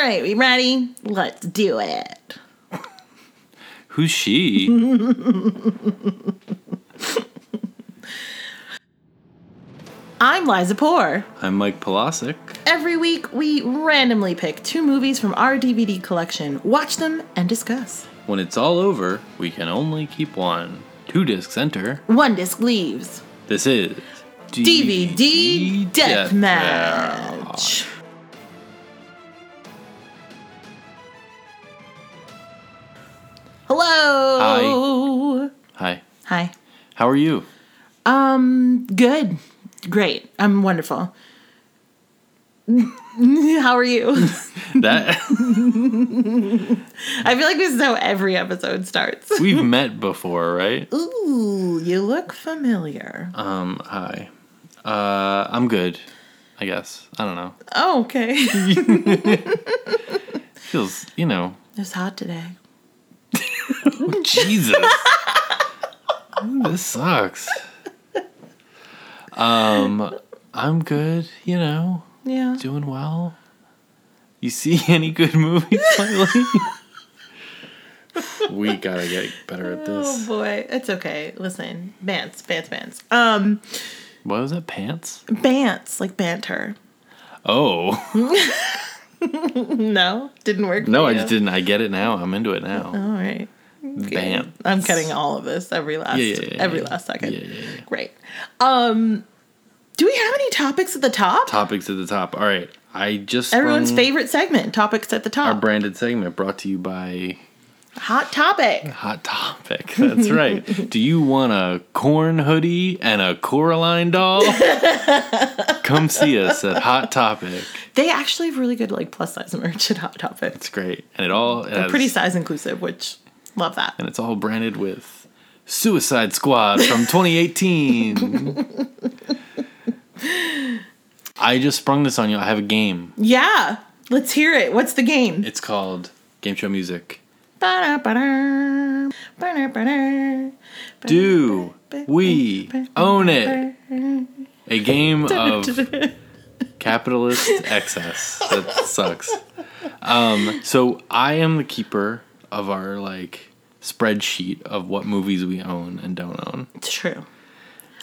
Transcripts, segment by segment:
right, we ready? Let's do it. Who's she? I'm Liza Poor. I'm Mike Polasic. Every week, we randomly pick two movies from our DVD collection, watch them, and discuss. When it's all over, we can only keep one. Two discs enter. One disc leaves. This is DVD Deathmatch. Deathmatch. Hello. Hi. Hi. How are you? Um, good. Great. I'm wonderful. how are you? That I feel like this is how every episode starts. we've met before, right? Ooh, you look familiar. Um, hi. Uh, I'm good. I guess. I don't know. Oh, okay. Feels, you know, It's hot today. Jesus. this sucks. Um, I'm good, you know, Yeah. doing well. You see any good movies lately? we gotta get better at this. Oh boy, it's okay. Listen, bants, bants, bants. Um, What was that? Pants? bants like banter. Oh. No, didn't work. No, I you. just didn't. I get it now. I'm into it now. All right. Bant. I'm cutting all of this every last Yeah, yeah, yeah, every last second. Great. Um, do we have any topics at the top? Topics at the top. All right. I just Everyone's favorite segment, topics at the top. Our branded segment brought to you by Hot topic. Hot Topic. That's right. Do you want a Korn hoodie and a Coraline doll? Come see us at Hot Topic. They actually have really good like plus size merch at Hot Topic. It's great, and it all They're pretty size inclusive, which love that. and it's all branded with Suicide Squad from 2018. I just sprung this on you. I have a game. Yeah, let's hear it. What's the game? It's called Game Show Music. Ba-da-ba-da, ba-da-ba-da, Do we own it? A game of capitalist excess. That sucks. Um, so I am the keeper of our like spreadsheet of what movies we own and don't own. It's true.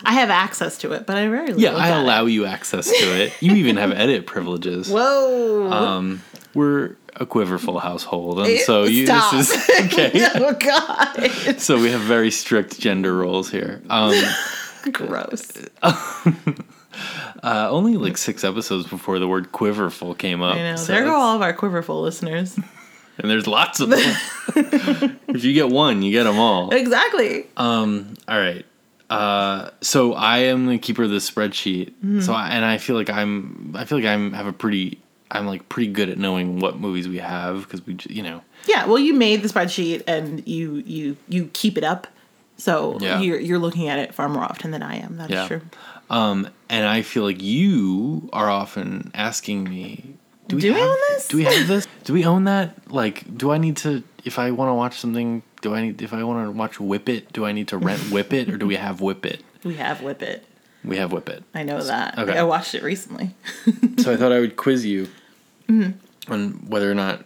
I have access to it, but I rarely. Yeah, I allow you access to it. You even have edit privileges. Whoa! Um, we're a quiverful household, and so you Stop. this is okay. oh God! So we have very strict gender roles here. Um, Gross. uh, only like six episodes before the word quiverful came up. I know. so there go all of our quiverful listeners. And there's lots of them. if you get one, you get them all. exactly. Um, all right. Uh, so I am the keeper of this spreadsheet. Mm-hmm. So I, and I feel like I'm I feel like I'm have a pretty I'm like pretty good at knowing what movies we have because we you know Yeah. Well, you made the spreadsheet and you you you keep it up, so Yeah. you're you're looking at it far more often than I am. That is Yeah. true. um and I feel like you are often asking me do we, Do we have, own this? do we have this do we own that like do I need to if I want to watch something do I need if I want to watch Whip It do I need to rent Whip It or do we have Whip It We have Whip It. we have Whip It I know that. Okay. I watched it recently. so I thought I would quiz you Mm-hmm. on whether or not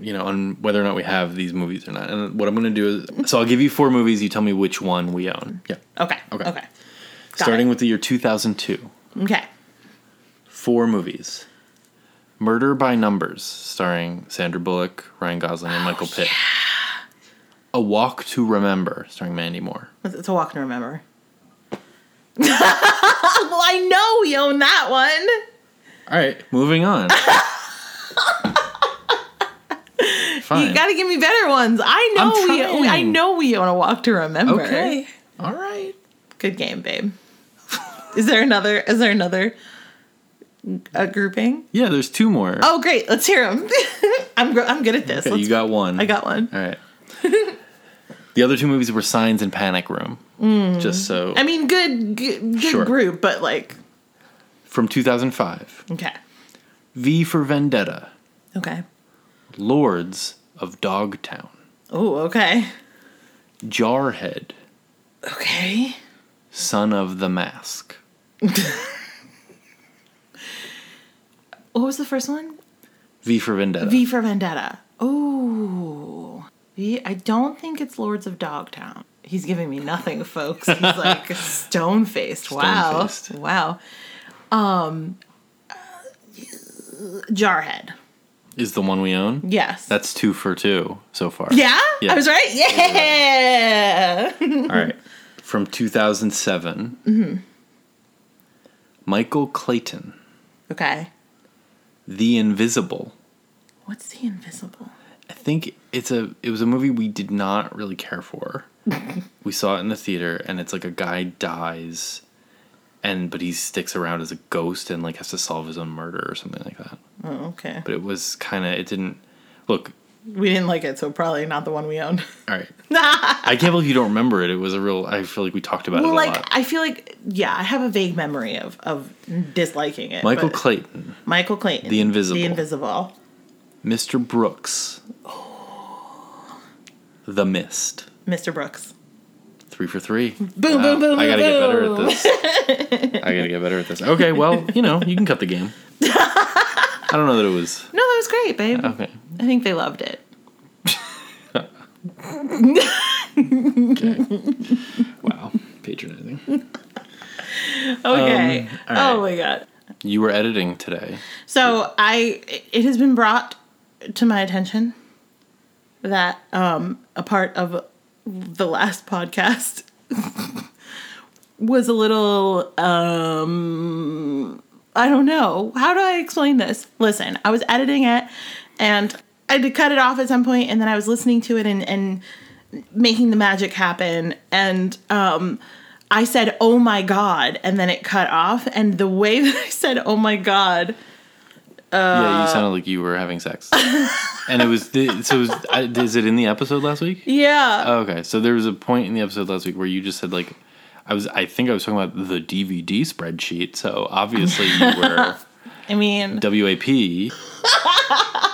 you know on whether or not we have these movies or not. And what I'm going to do is so I'll give you four movies. You tell me which one we own. Yeah. Okay. Okay. Okay. Got Starting it. with the year 2002. Okay. Four movies. Murder by Numbers, starring Sandra Bullock, Ryan Gosling, and Michael oh, Pitt. A Walk to Remember, starring Mandy Moore. It's a walk to remember. well, I know we own that one. All right, moving on. Fine. You got to give me better ones. I know we. trying. I know we own a walk to remember. okay. All right. Good game, babe. Is there another? Is there another? A grouping? Yeah, there's two more. Oh, great! Let's hear them. I'm gr- I'm good at this. okay, you got one. I got one. All right. the other two movies were Signs and Panic Room. Just so Mm. I mean, good, good, good Sure. group, but like, from 2005. okay, V for Vendetta. okay. Lords of Dogtown. Oh, okay, Jarhead. okay. Son of the Mask. What was the first one? V for Vendetta. V for Vendetta. Oh, V. I don't think it's Lords of Dogtown. He's giving me nothing, folks. He's like stone faced. Wow. Wow. Um, uh, Jarhead. is the one we own. Yes. That's two for two so far. yeah? Yeah. I was right. Yeah. All right. From 2007. Mm-hmm. Michael Clayton, okay. The Invisible. What's the invisible? I think it's a it was a movie we did not really care for. we saw it in the theater and it's like a guy dies and but he sticks around as a ghost and like has to solve his own murder or something like that. Oh, okay. But it was kind of it didn't look We didn't like it, so probably not the one we owned. all right. I can't believe you don't remember it. It was a real I feel like we talked about well, it a like lot. I feel like yeah, I have a vague memory of of disliking it. Michael Clayton, Michael Clayton, The Invisible. the Invisible. Mr. Brooks. The Mist. Mr. Brooks. Three for three. Boom, boom, boom, I gotta get better at this. I gotta get better at this. Okay, well, you know, you can cut the game. I don't know that it was No, that was great, babe. okay. I think they loved it. Wow, patronizing. Okay. Um, all right. Oh my god. You were editing today. So I, it has been brought to my attention that um, a part of the last podcast was a little, um, I don't know. How do I explain this? Listen, I was editing it and I had to cut it off at some point, and then I was listening to it and, and making the magic happen, and um, I said, "Oh my god," and then it cut off, and the way that I said, "Oh my god." yeah, you sounded like you were having sex, and it was the, so. It was, I, is it in the episode last week? Yeah. Oh, okay, so there was a point in the episode last week where you just said like, I was. I think I was talking about the DVD spreadsheet. So obviously you were I mean, WAP.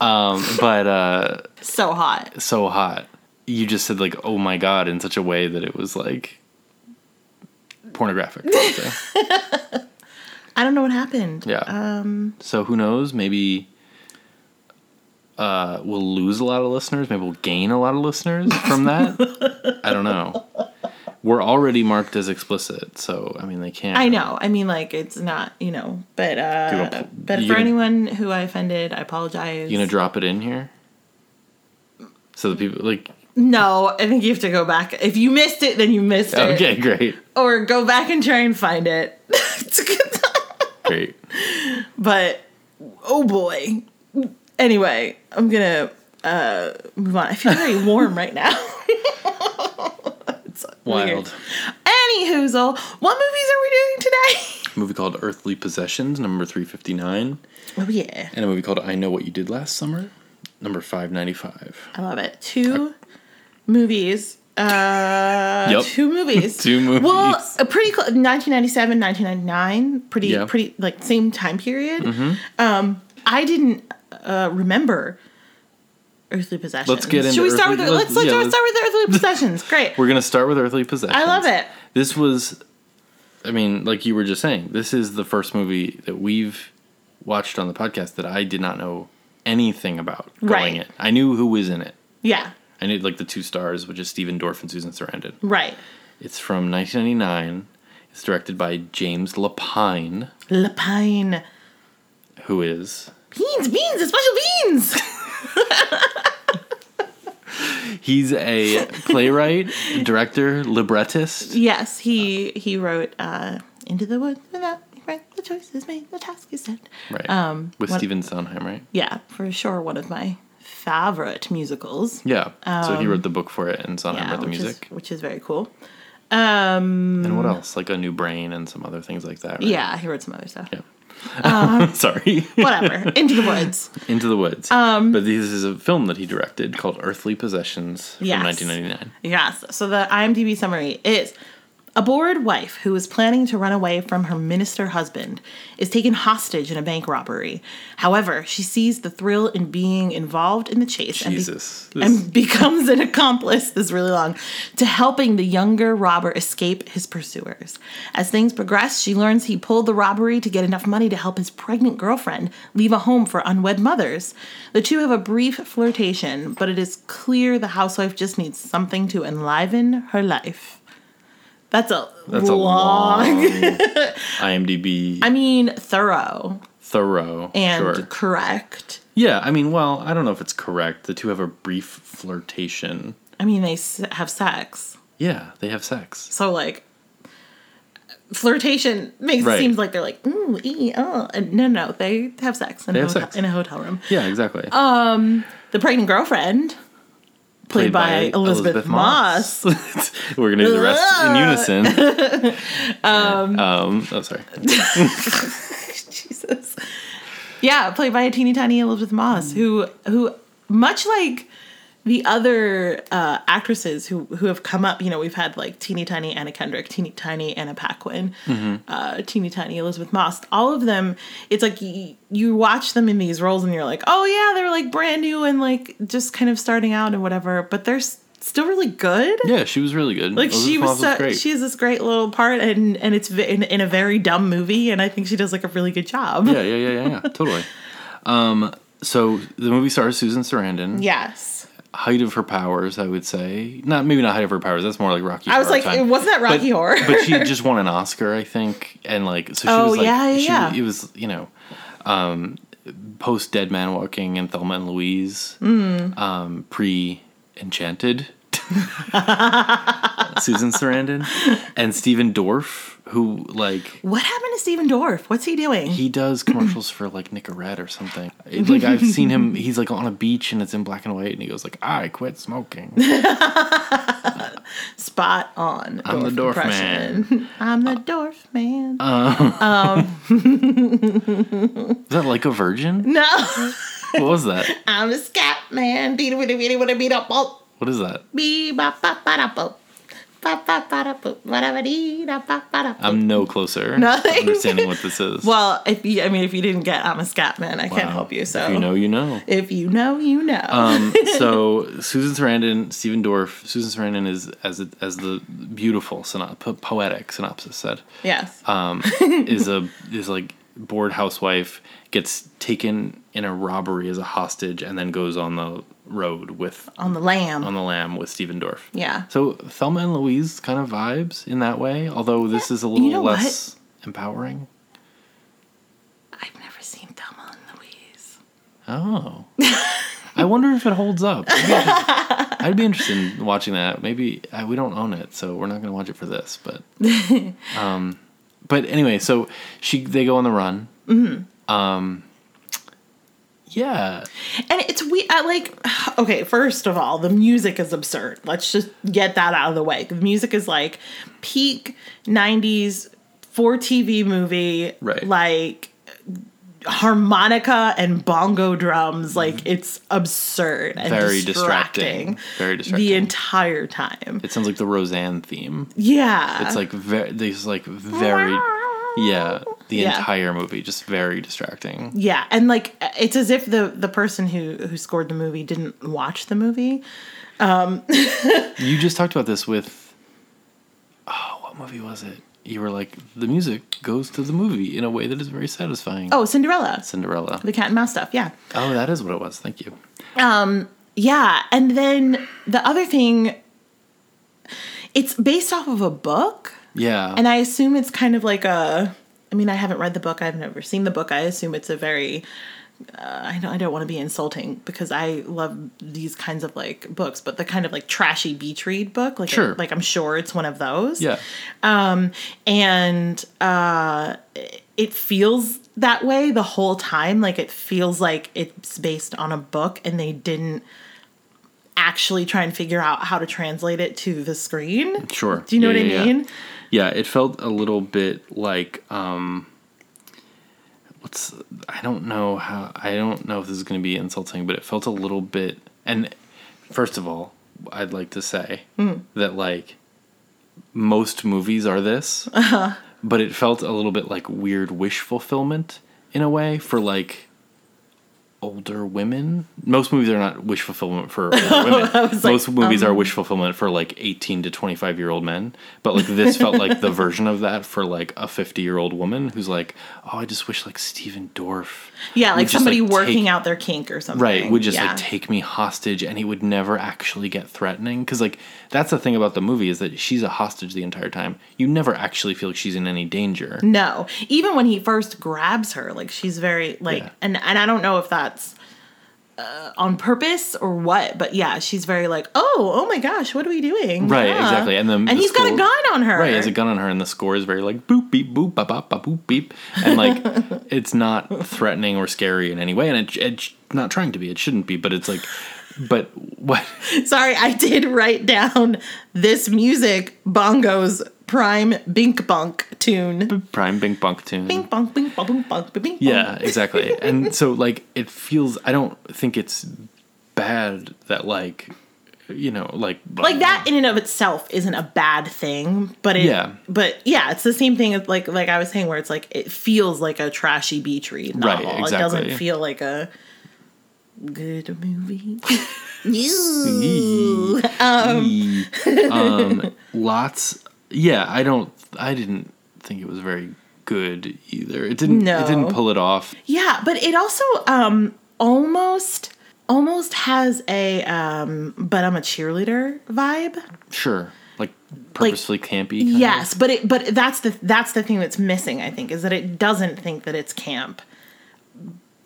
um, but uh, so hot. so hot. You just said like, "Oh my god," in such a way that it was like pornographic. I would say. I don't know what happened. Yeah. Um, So who knows? Maybe uh, we'll lose a lot of listeners. Maybe we'll gain a lot of listeners from that. I don't know. We're already marked as explicit, so I mean they can't. I know. I mean, like it's not, you know, but uh, gonna- but for gonna- anyone who I offended, I apologize. You gonna drop it in here? So the people like no, I think you have to go back. If you missed it, then you missed it. okay, great, Or go back and try and find it. great. but oh boy. Anyway, I'm gonna uh, move on. I feel very warm right now. Wild Any hoozle, what movies are we doing today? movie called Earthly Possessions, number 359. Oh, yeah, and a movie called I Know What You Did Last Summer, number five ninety five. I love it. Two movies. Uh, Yep. two movies. Two movies. Well, a pretty close. 1997, 1999. Pretty, Yeah. Mm-hmm. pretty like same time period. Um, I didn't uh, remember Earthly Possessions. Let's get into Should we start Earthly- with let's, let's- let's, yeah, let's start with the Earthly Possessions. Great. We're gonna start with Earthly Possessions. I love it. This was, I mean, like you were just saying, this is the first movie that we've watched on the podcast that I did not know anything about going Right. in. I knew who was in it. Yeah. I knew like the two stars, which is Stephen Dorff and Susan Sarandon. Right. It's from 1999. It's directed by James Lapine, Lapine. who is Beans, beans, the special beans. he's a playwright, director, librettist. yes, he he wrote uh, Into the Woods without right. The choice is made. The task is set. Right. Um, with what- Stephen Sondheim, right? Yeah, for sure, one of my favorite musicals. Yeah. so he wrote the book for it, and Sondheim Um, Yeah, wrote the which music. is which is very cool. Um, and what else? Like a new brain and some other things like that. Right? yeah, he wrote some other stuff. Yeah. Sorry. Whatever. Into the Woods. Into the Woods. Um, but this is a film that he directed called Earthly Possessions from 1999. Yes. So the IMDb summary is A bored wife who is planning to run away from her minister husband is taken hostage in a bank robbery. However, she sees the thrill in being involved in the chase and be- and becomes an accomplice, this is really long, to helping the younger robber escape his pursuers. As things progress, she learns he pulled the robbery to get enough money to help his pregnant girlfriend leave a home for unwed mothers. The two have a brief flirtation, but it is clear the housewife just needs something to enliven her life. That's a That's long. a long IMDb I mean, thorough thorough. and sure. correct. Yeah, I mean, well, I don't know if it's correct. The two have a brief flirtation. I mean, they have sex. Yeah, they have sex. So like flirtation makes Right. it seem like they're like ooh ee, oh and no no they have sex in, They a, have hotel, sex. in a hotel room. Yeah, exactly. Um, the pregnant girlfriend, played, by, Elisabeth, Moss. We're gonna do the rest in unison. um, um, oh, sorry. Jesus. Yeah, played by a teeny tiny Elisabeth Moss, who who much like the other uh, actresses who who have come up, you know, we've had like teeny tiny Anna Kendrick, teeny tiny Anna Paquin, uh, teeny tiny Elisabeth Moss. All of them, it's like y- you watch them in these roles and you're like, oh yeah, they're like brand new and like just kind of starting out and whatever, but they're s- still really good. Yeah, she was really good. Like she was, so, great. she has this great little part, and and it's v- in, in a very dumb movie, and I think she does like a really good job. yeah, yeah, yeah, yeah, yeah, totally. Um, so the movie stars Susan Sarandon. Yes, Height of her powers, I would say. Not maybe not height of her powers. That's more like Rocky. Horror. I was Horror like, time. wasn't that Rocky but, Horror? but she just won an Oscar, I think, and like so she Oh, was like, yeah, yeah, she, it was you know, um, post Dead Man Walking and Thelma and Louise, Mm. um, pre Enchanted, Susan Sarandon, and Stephen Dorff, who like what happened to Stephen Dorff? What's he doing? he does commercials for like Nicorette or something. It- like I've seen him. He's like on a beach and it's in black and white, and he goes like, "I quit smoking." Spot on. I'm the Dorff impression. I'm the uh, Dorff man. Uh, um, Is that like a virgin? no, What was that? I'm a scat man. Beat it, beat it, beat it, beat up, up. What is that? I'm no closer Nothing. understanding what this is. Well, if you, I mean, if you didn't get, I'm a scat man. I can't help you. So If you know, you know. if you know, you know. Um, so Susan Sarandon, Stephen Dorff, Susan Sarandon is as it, as the beautiful synop- poetic synopsis said yes. um, is a is like bored housewife gets taken in a robbery as a hostage and then goes on the road with on the lamb. on the lamb with Stephen Dorff. yeah. So Thelma and Louise kind of vibes in that way, although this is a little You know what? less empowering. I've never seen Thelma and Louise. Oh. I wonder if it holds up. I'd be, interested, I'd be interested in watching that. Maybe uh, we don't own it, so we're not going to watch it for this. But, um, but anyway, so she they go on the run. Mm-hmm. Um, yeah, And it's we I like okay, first of all, the music is absurd. Let's just get that out of the way. The music is like peak 90s for TV movie Right. like harmonica and bongo drums like it's absurd and Mm-hmm. Very distracting, distracting. Very distracting. the entire time. it sounds like the Roseanne theme. Yeah. It's like very, there's like very, yeah, the Yeah. entire movie just very distracting. Yeah, and like it's as if the the person who who scored the movie didn't watch the movie. um You just talked about this with, oh, what movie was it? You were like, the music goes to the movie in a way that is very satisfying. Oh, Cinderella, Cinderella. the cat and mouse stuff. Yeah. Oh, that is what it was. Thank you. Um, yeah, and then the other thing, it's based off of a book, Yeah. and I assume it's kind of like a. I mean, I haven't read the book. I've never seen the book. I assume it's a very. Uh, I don't. I don't want to be insulting because I love these kinds of like books, but the kind of like trashy beach read book, like Sure. like I'm sure it's one of those. yeah. um, and uh, it feels that way the whole time. Like it feels like it's based on a book, and they didn't actually try and figure out how to translate it to the screen. Sure. Do you know Yeah, what yeah, I mean? Yeah, it felt a little bit like um what's I don't know how I don't know if this is going to be insulting, but it felt a little bit and first of all, I'd like to say Hmm. that like most movies are this, Uh-huh. but it felt a little bit like weird wish fulfillment in a way for like older women. Most movies are not wish fulfillment for older women. like, Most movies are um, wish fulfillment for like 18 to 25 year old men. But like this felt like the version of that for like a 50 year old woman who's like, oh, I just wish like Stephen Dorff. Yeah, like just, somebody like, working take- out their kink or something. Right, would just yeah. like take me hostage and he would never actually get threatening. Because, like, that's the thing about the movie is that she's a hostage the entire time. You never actually feel like she's in any danger. No, even when he first grabs her, like she's very like, Yeah. and and I don't know if that's uh, on purpose or what, but yeah, she's very like, oh, oh my gosh, what are we doing? Right, Yeah. exactly. And then and the he's got a gun on her. Right, he has a gun on her, and the score is very like boop beep boop ba ba ba boop beep, and like it's not threatening or scary in any way, and it, it's not trying to be. It shouldn't be, but it's like, but what? Sorry, I did write down this music bongos prime bink bunk tune. Prime bink bunk tune. Bink bunk bink bunk bink bunk bink. Yeah, exactly. and so like it feels I don't think it's bad that like you know, like like that in and of itself isn't a bad thing but it Yeah. but yeah it's the same thing as like like i was saying where it's like it feels like a trashy beach read Right, novel it exactly. doesn't feel like a good movie You. um lots yeah, I don't I didn't think it was very good either. It didn't No. it didn't pull it off. yeah but it also um almost almost has a um but i'm a cheerleader vibe Sure. Like purposefully campy kind of. Yes, but it but that's the that's the thing that's missing. I think is that it doesn't think that it's camp,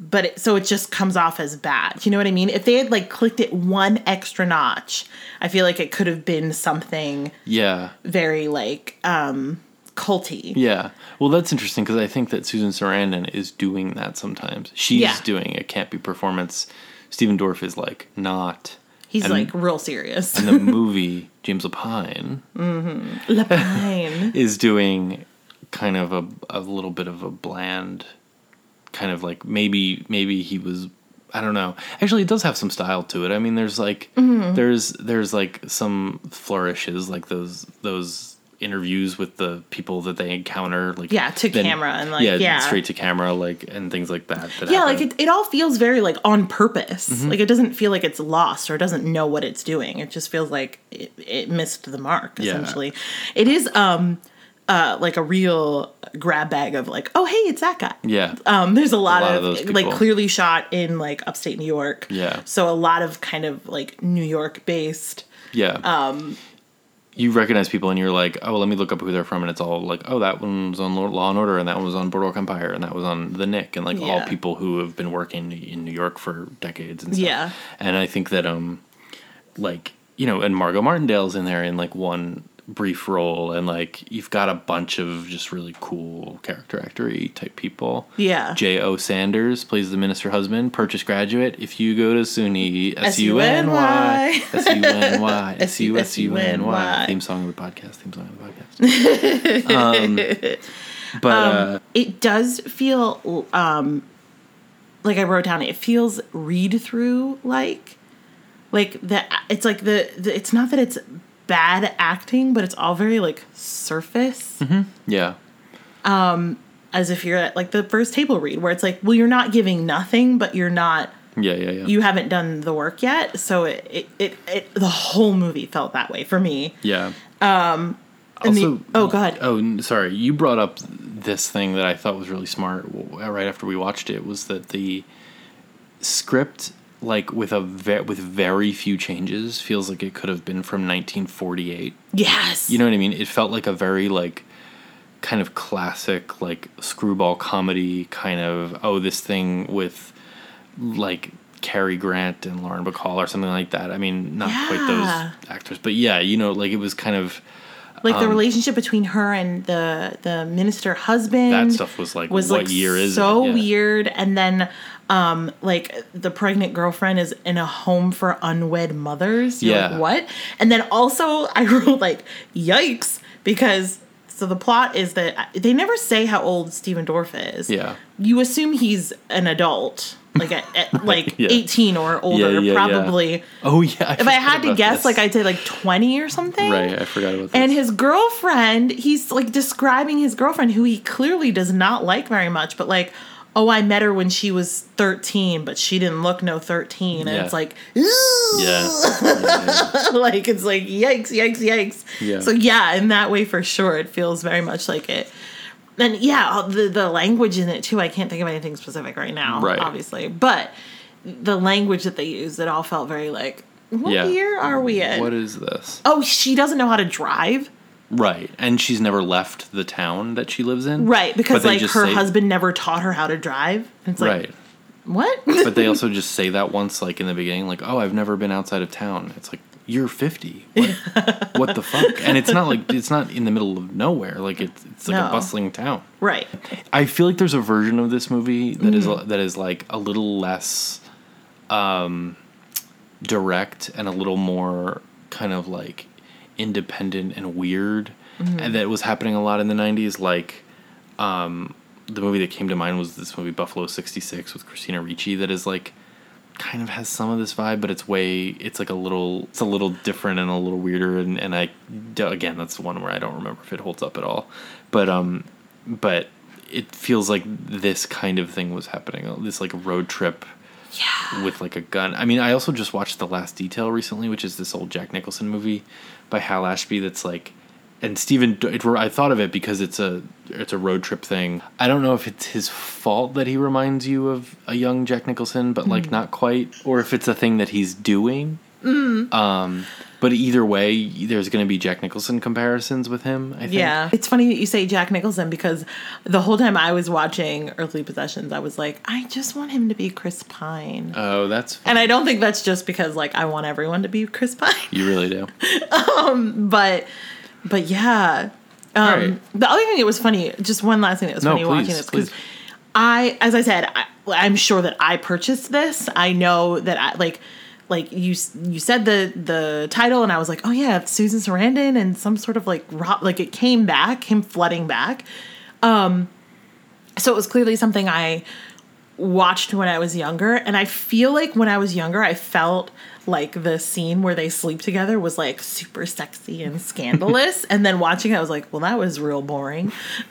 but it, so it just comes off as bad. You know what I mean? If they had like clicked it one extra notch, I feel like it could have been something Yeah. very like um culty. Yeah. Well, that's interesting because I think that Susan Sarandon is doing that sometimes. She's Yeah. doing a campy performance. Stephen Dorff is like not. He's And- like real serious. In the movie, James Lapine Lapine. is doing kind of a, a little bit of a bland kind of like maybe maybe he was I don't know. Actually, it does have some style to it. I mean, there's like Mm-hmm. there's there's like some flourishes like those those interviews with the people that they encounter like Yeah, to camera and, like, yeah, yeah. straight to camera like and things like that. that yeah, happen. like it, it all feels very like on purpose. Mm-hmm. Like it doesn't feel like it's lost or doesn't know what it's doing. It just feels like it, it missed the mark. Yeah. Essentially, it is um uh like a real grab bag of like oh hey it's that guy. yeah. Um, there's a lot, lot of, of like clearly shot in like upstate New York. Yeah. So a lot of kind of like New York based. Yeah. Um, you recognize people and you're like, oh, let me look up who they're from, and it's all like, oh, that one was on Law Law and Order, and that one was on Boardwalk Empire, and that was on The Knick, and like all people who have been working in New York for decades and stuff. Yeah. And I think that um, like you know, and Margot Martindale's in there in like one brief role, and like you've got a bunch of just really cool character actory type people. Yeah. Jay O. Sanders plays the minister husband, purchase graduate. If you go to SUNY, S U N Y, S U N Y, S U S U N Y. Theme song of the podcast, theme song of the podcast. um, but uh, it does feel um like I wrote down it feels read through like like the it's like the, the it's not that it's bad acting but it's all very like surface yeah, Um, as if you're at like the first table read where it's like well you're not giving nothing but you're not yeah, yeah, yeah. you haven't done the work yet so it it, it, it the whole movie felt that way for me yeah. the- Also, oh god Oh, sorry. You brought up this thing that I thought was really smart right after we watched it was that the script, like with a ve- with very few changes, feels like it could have been from 1948. yes You know what I mean? It felt like a very like kind of classic like screwball comedy kind of oh this thing with like Cary Grant and Lauren Bacall or something like that. I mean, not quite those actors, but yeah, you know, like it was kind of like the um, relationship between her and the the minister husband that stuff was like was what like year is so it? Yeah. weird and then um like the pregnant girlfriend is in a home for unwed mothers You're Yeah. like, what and then also i wrote like yikes because so the plot is that they never say how old Stephen Dorff is. Yeah. You assume he's an adult, like at, at like yeah. 18 or older, yeah, yeah. probably. Oh yeah. If I had to guess, like I'd say like 20 or something. Right, I forgot about this. And his girlfriend, he's like describing his girlfriend, who he clearly does not like very much, but like, oh, I met her when she was 13, but she didn't look no 13. And Yeah. it's like, yeah. yeah. like, it's like, yikes, yikes, yikes. Yeah. So, yeah, in that way, for sure, it feels very much like it. And yeah, the, the language in it too, I can't think of anything specific right now, Right. obviously. But the language that they use, it all felt very like, what year are we in? What is this? oh, she doesn't know how to drive. Right, and she's never left the town that she lives in. Right, because like her say- husband never taught her how to drive. And it's like, Right, what? but they also just say that once, like in the beginning, like, "Oh, I've never been outside of town." It's like you're 50. What, what the fuck? And it's not like it's not in the middle of nowhere. Like it's it's like No. a bustling town. right. I feel like there's a version of this movie that is Mm-hmm. that is like a little less um direct and a little more kind of like independent and weird Mm-hmm. and that was happening a lot in the 90s like um the movie that came to mind was this movie Buffalo 66 with Christina Ricci that is like kind of has some of this vibe but it's way it's like a little it's a little different and a little weirder and and I again that's the one where I don't remember if it holds up at all but um but it feels like this kind of thing was happening this like a road trip Yeah. with like a gun i mean i also just watched the last detail recently which is this old jack nicholson movie by hal ashby that's like and Stephen, it, I thought of it because it's a it's a road trip thing. I don't know if it's his fault that he reminds you of a young Jack Nicholson, but like hmm. not quite, or if it's a thing that he's doing. Um, but either way, there's going to be Jack Nicholson comparisons with him. I think. Yeah. It's funny that you say Jack Nicholson because the whole time I was watching Earthly Possessions, I was like, I just want him to be Chris Pine. Oh, that's and I don't think that's just because like I want everyone to be Chris Pine. you really do. um, but but yeah. Um, Alright. The other thing that was funny, just one last thing that was No, funny watching this because. I, as I said, I, I'm sure that I purchased this. I know that I like, like you you said the the title, and I was like, oh yeah, Susan Sarandon and some sort of like rock, like it came back, came flooding back. Um, so it was clearly something I watched when I was younger, and I feel like when I was younger, I felt like the scene where they sleep together was like super sexy and scandalous, and then watching it, I was like, well, that was real boring.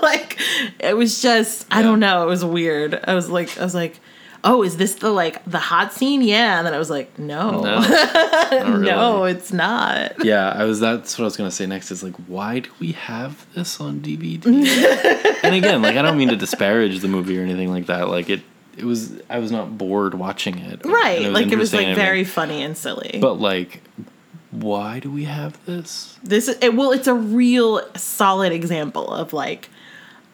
like it was just, I don't know, it was weird. I was like, I was like. Oh, is this the like the hot scene? Yeah, and then I was like, no, No, really. no, it's not. Yeah, I was. That's what I was gonna say next. Is like, why do we have this on DVD? and again, like, I don't mean to disparage the movie or anything like that. Like, it, it was. I was not bored watching it. Right, And like it was like very funny and silly. But like, why do we have this? this is it, well it's a real solid example of like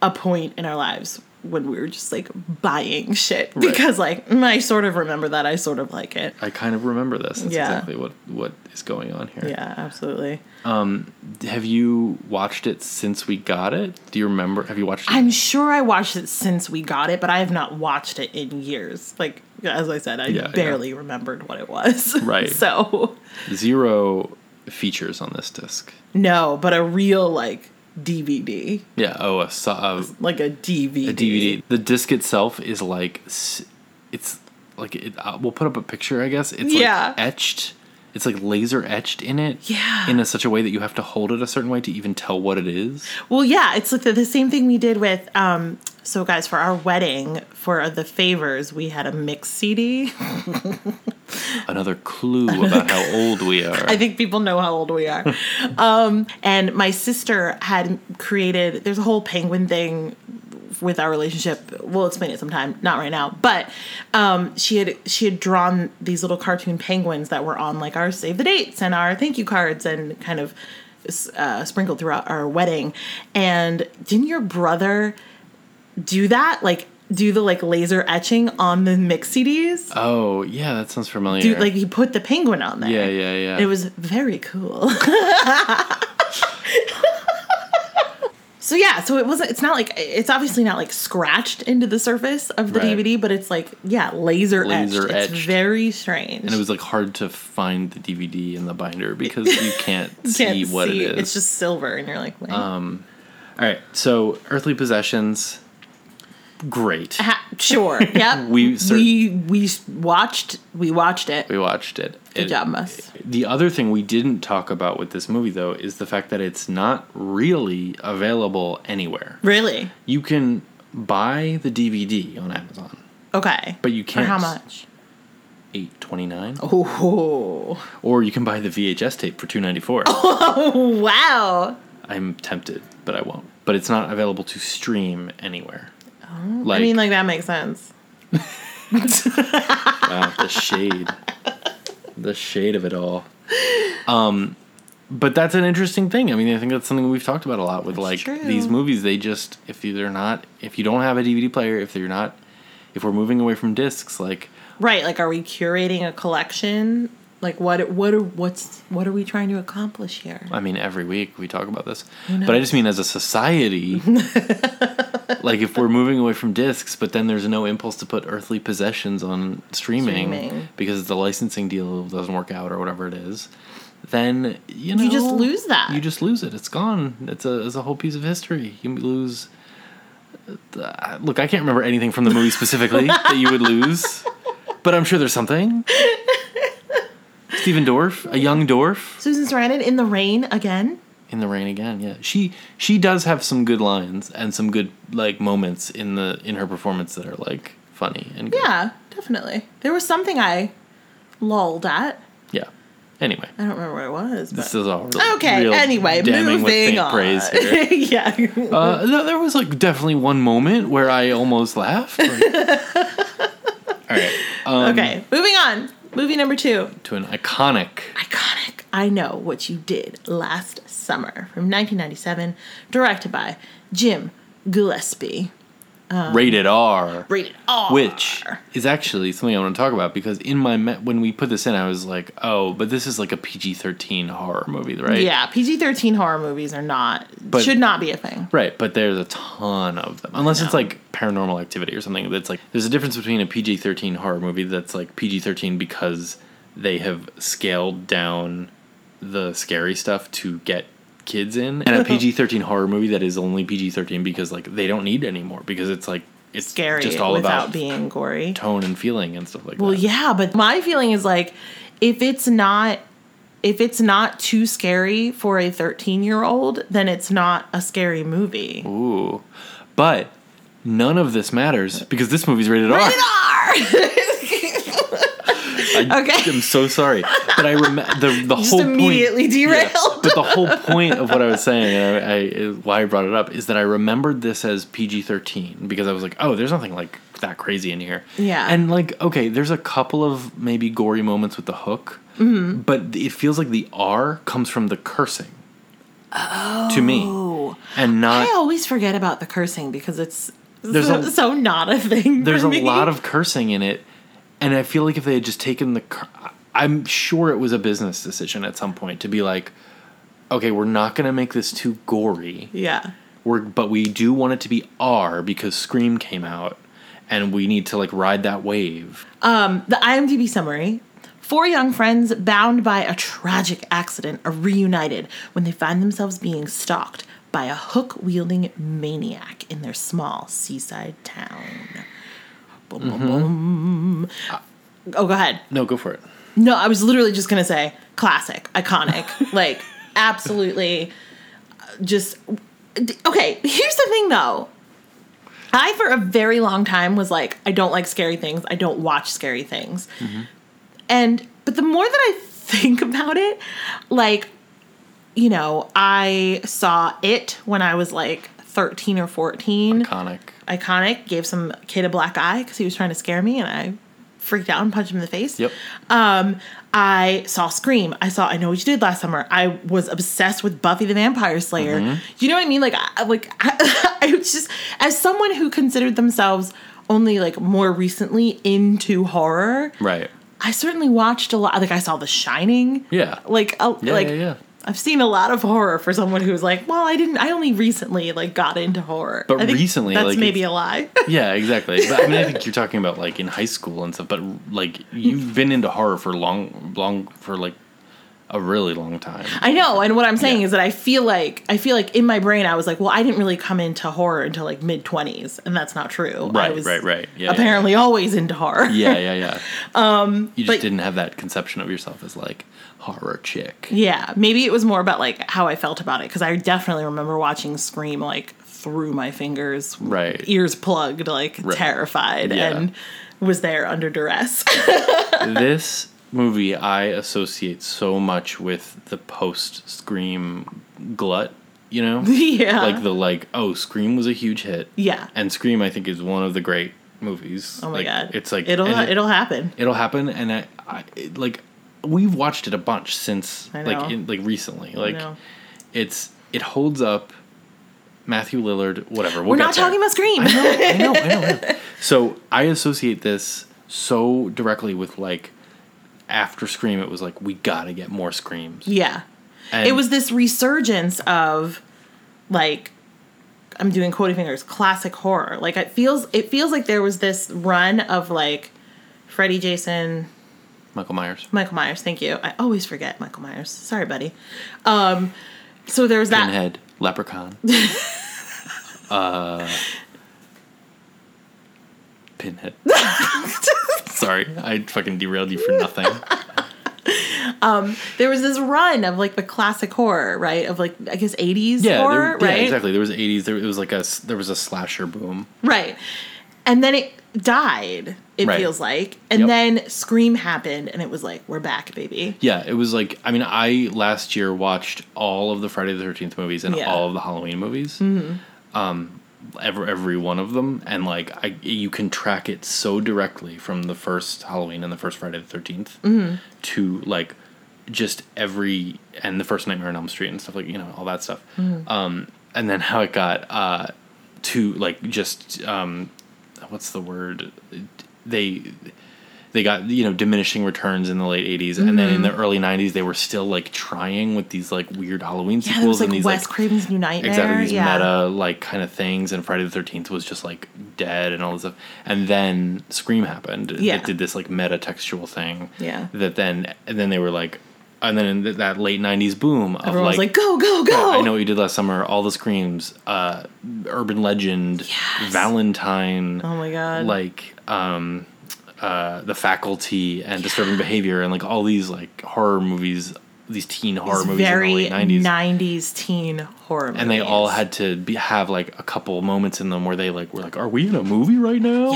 a point in our lives when we were just like buying shit Right. because like mm, i sort of remember that i sort of like it I kind of remember this. That's Yeah. exactly what what is going on here. yeah absolutely Have you watched it since we got it? Do you remember? Have you watched it? i'm sure i watched it since we got it but i have not watched it in years like as i said i Yeah, yeah. barely remembered what it was Right. so Zero features on this disc. no but a real like dvd Yeah. Oh, a, a like a dvd a DVD. The disc itself is like it's like it, uh, we'll put up a picture. I guess it's Yeah. like etched. It's like laser etched in it. Yeah. In a, such a way that you have to hold it a certain way to even tell what it is. Well, yeah, it's like the, the same thing we did with. Um, so, guys, for our wedding, for the favors, we had a mix CD. Another clue about how old we are. I think people know how old we are. um, and my sister had created. There's a whole penguin thing with our relationship. We'll explain it sometime, not right now. But um, she had she had drawn these little cartoon penguins that were on like our save the dates and our thank you cards and kind of uh, sprinkled throughout our wedding. And didn't your brother do that? Like do the like laser etching on the mix CDs? oh yeah, that sounds familiar. Do like he put the penguin on there. yeah, yeah, yeah. It was very cool. so yeah, so it wasn't. It's not like it's obviously not like scratched into the surface of the Right. DVD, but it's like yeah, laser, Laser etched. It's very strange. And it was like hard to find the DVD in the binder because you can't see Can't what see it is. It's just silver, and you're like, wait. Um, all right, so Earthly Possessions, great. Ha- sure. Yep. We cer- we we watched we watched it. We watched it. Good It- job, Mus. The other thing we didn't talk about with this movie, though, is the fact that it's not really available anywhere. Really? You can buy the DVD on Amazon, Okay. but you can't. how much? Eight twenty nine. Oh. or you can buy the VHS tape for two ninety four. oh wow. I'm tempted, but I won't. But it's not available to stream anywhere. Like, I mean, like that makes sense. wow, the shade, the shade of it all. Um, but that's an interesting thing. I mean, I think that's something we've talked about a lot with like true. these movies. They just if they're not if you don't have a DVD player, if they're not, if we're moving away from discs, like Right. Like, are we curating a collection? Like, what? What? Are, what's? What are we trying to accomplish here? I mean, every week we talk about this, but I just mean as a society, like if we're moving away from discs, but then there's no impulse to put earthly possessions on streaming, Streaming. because the licensing deal doesn't work out or whatever it is, then you know You just lose that. You just lose it. It's gone. It's a it's a whole piece of history. You lose. Uh, look, I can't remember anything from the movie specifically that you would lose, but I'm sure there's something. Stephen Dorff, a young Dorff. Susan Sarandon in the rain again. In the rain again, yeah. She she does have some good lines and some good like moments in the in her performance that are like funny and good. Yeah, definitely. There was something I lulled at. Yeah. Anyway, I don't remember what it was. this is all real, Okay. real anyway, moving on. praise here. yeah. Uh, no, there was like definitely one moment where I almost laughed. like- all right, um, okay. Moving on. Movie number two. to an iconic Iconic. I know what you did last summer from 1997, directed by Jim Gillespie. Um, rated R. Rated R. which is actually something I want to talk about because in my me- when we put this in, I was like, oh, but this is like a PG thirteen horror movie, right? Yeah, PG 13 horror movies are not, But- should not be a thing. Right, but there's a ton of them. Unless it's like paranormal activity or something that's like there's a difference between a PG 13 horror movie that's like PG 13 because they have scaled down the scary stuff to get kids in and a PG 13 horror movie that is only PG 13 because like they don't need anymore because it's like it's Scary just all without about being gory. tone and feeling and stuff like Well, that. Well, yeah, but my feeling is like if it's not if it's not too scary for a 13 year old, then it's not a scary movie. Ooh. But none of this matters because this movie's rated R. Rated R! I, Okay. I'm so sorry, but I remember the the Just whole immediately point, derailed. But the whole point of what I was saying, I, I why I brought it up, is that I remembered this as PG-13 because I was like, oh, there's nothing like that crazy in here. Yeah. and like okay, there's a couple of maybe gory moments with the hook, Mm-hmm. but it feels like the R comes from the cursing. Oh. To me, Oh. and not I always forget about the cursing because it's There's so, a- so not a thing. there's a me. lot of cursing in it and i feel like if they had just taken the i'm sure it was a business decision at some point to be like okay we're not going to make this too gory Yeah. we're, but we do want it to be r because scream came out and we need to like ride that wave Um, the IMDb summary. Four young friends bound by a tragic accident are reunited when they find themselves being stalked by a hook wielding maniac in their small seaside town. Boom, boom, boom. Oh, go ahead. no go for it No, I was literally just gonna say classic, iconic, like absolutely, just okay. Here's the thing, though. I for a very long time was like, I don't like scary things. I don't watch scary things, mm-hmm. and but the more that I think about it, like, you know, I saw it when I was like 13 or 14 iconic. Iconic. Gave some kid a black eye because he was trying to scare me and i freaked out and punched him in the face. Yep. Um i saw scream. I saw i know what you did last summer. I was obsessed with buffy the vampire slayer. You know what i mean? Like i like I, I was just as someone who considered themselves only like more recently into horror right. I certainly watched a lot like i saw the shining. Yeah. Like a, yeah like yeah, yeah. I've seen a lot of horror for someone who's like, well, I didn't. I only recently like got into horror. But recently, that's like, maybe a lie. Yeah, exactly. But I mean, I think you're talking about like in high school and stuff. But like you've been into horror for long, long for like a really long time. I know, and what I'm saying Yeah. is that I feel like I feel like in my brain I was like, well, I didn't really come into horror until like mid twenties, and that's not true. I Right, was right, right. Yeah, yeah, apparently always into horror. Yeah, yeah, yeah. Um, you just but- didn't have that conception of yourself as like horror chick. Yeah, maybe it was more about like how I felt about it because I definitely remember watching Scream like through my fingers, Right. ears plugged, like Right. terrified, Yeah. and was there under duress. this movie I associate so much with the post Scream glut. You know, yeah, like the like oh Scream was a huge hit. yeah. and Scream I think is one of the great movies. Oh my Like, god, it's like it'll and it- it'll happen. it'll happen, and I, I it, like we've watched it a bunch since like in, like recently. Like it's it holds up. Matthew Lillard, whatever. We'll We're get not there. talking about Scream. I know, I know, I know, I know. So I associate this so directly with like after Scream, it was like we gotta get more screams. yeah, And it was this resurgence of like I'm doing quoting fingers classic horror. Like it feels it feels like there was this run of like Freddy, Jason, Michael Myers, Michael Myers. Thank you. I always forget Michael Myers. Sorry, buddy. Um, so there was that. Pinhead, Leprechaun. uh, Pinhead. Sorry, I fucking derailed you for nothing. um, There was this run of like the classic horror, right? Of like I guess eighties Yeah, horror, there, right? yeah, exactly. There was eighties. There it was like a there was a slasher boom. Right. And then it died. It Right. feels like, and Yep. then Scream happened, and it was like we're back, baby. Yeah, it was like I mean, I last year watched all of the Friday the Thirteenth movies and Yeah. all of the Halloween movies. Mm-hmm. Um, every every one of them, and like I, you can track it so directly from the first Halloween and the first Friday the 13th Mm-hmm. to like just every and the first Nightmare on Elm Street and stuff like you know all that stuff. Mm-hmm. Um, and then how it got uh, to like just um, what's the word they they got you know diminishing returns in the late 80s and then in the early 90s they were still like trying with these like weird halloween sequels there was like and these Wes like Craven's New Nightmare. exactly these yeah. meta like kind of things and friday the 13th was just like dead and all this stuff and then scream happened Yeah. that did this like meta textual thing Yeah. that then and then they were like and then in that late 90s boom of Everyone was like like, "Go, go, go!" I know what you did last summer. All the screams, uh, urban legend, Yes. Valentine, Oh my god! like um, uh, the faculty and disturbing behavior, and like all these like horror movies, these teen horror These movies very in the late nineties, 90s teen horror movies. and they all had to be, have like a couple moments in them where they like were like, "Are we in a movie right now? feels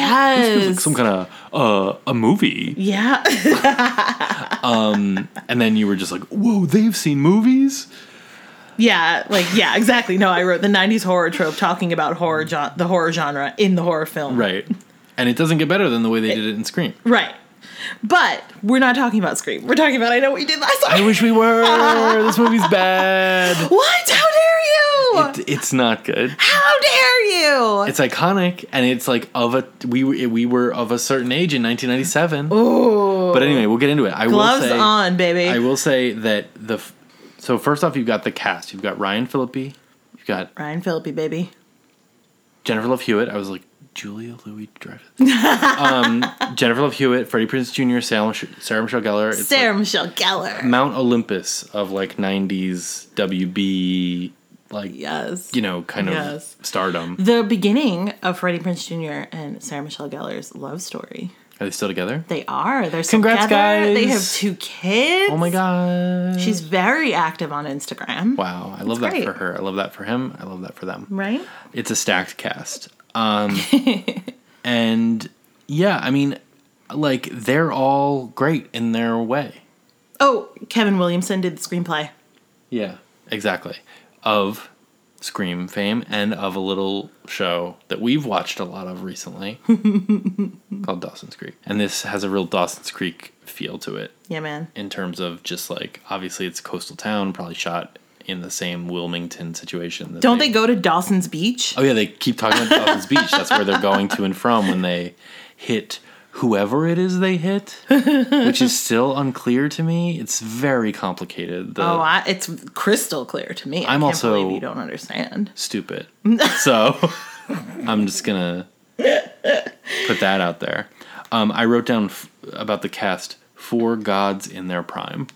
like Yes. some kind of uh, a movie." Yeah. And then you were just like, "Whoa, they've seen movies." yeah, like yeah, exactly. No, I wrote the 90s horror trope talking about horror gen- the horror genre in the horror film. Right. And it doesn't get better than the way they did it in Scream. Right. But we're not talking about Scream. We're talking about I know what you did last time. I wish we were. this movie's bad. What? How dare you? It, it's not good. How dare you? It's iconic, and it's like of a we were- we were of a certain age in 1997. Ooh. But anyway, we'll get into it. I Gloves will say, on, baby. I will say that the so first off, you've got the cast. You've got Ryan Phillippe. You've got Ryan Phillippe, baby. Jennifer Love Hewitt. I was like Julia Louis Dreyfus. um, Jennifer Love Hewitt, Freddie Prinze Jr., Sarah, Sarah Michelle Gellar. It's Sarah like Michelle Gellar. Mount Olympus of like 90s WB, like yes. you know, kind of Yes. stardom. The beginning of Freddie Prinze Jr. and Sarah Michelle Gellar's love story. Are they still together? They are. They're still Congrats, together. They guys. have two kids. Oh my god. She's very active on Instagram. Wow, I love that great. for her. I love that for him. I love that for them. Right? It's a stacked cast. Um and yeah, I mean like they're all great in their way. Oh, Kevin Williamson did the screenplay. Yeah, exactly. Of Scream fame and of a little show that we've watched a lot of recently called Dawson's Creek. And this has a real Dawson's Creek feel to it Yeah, man. in terms of just like obviously it's a coastal town, probably shot in the same Wilmington situation. that Don't they go to Dawson's Beach? Oh yeah, they keep talking about Dawson's Beach. That's where they're going to and from when they hit whoever it is they hit, which is still unclear to me. It's very complicated. The oh, I, it's crystal clear to me. I I'm can't also- believe you don't understand. stupid. so I'm just gonna put that out there. Um, I wrote down f- about the cast four gods in their prime.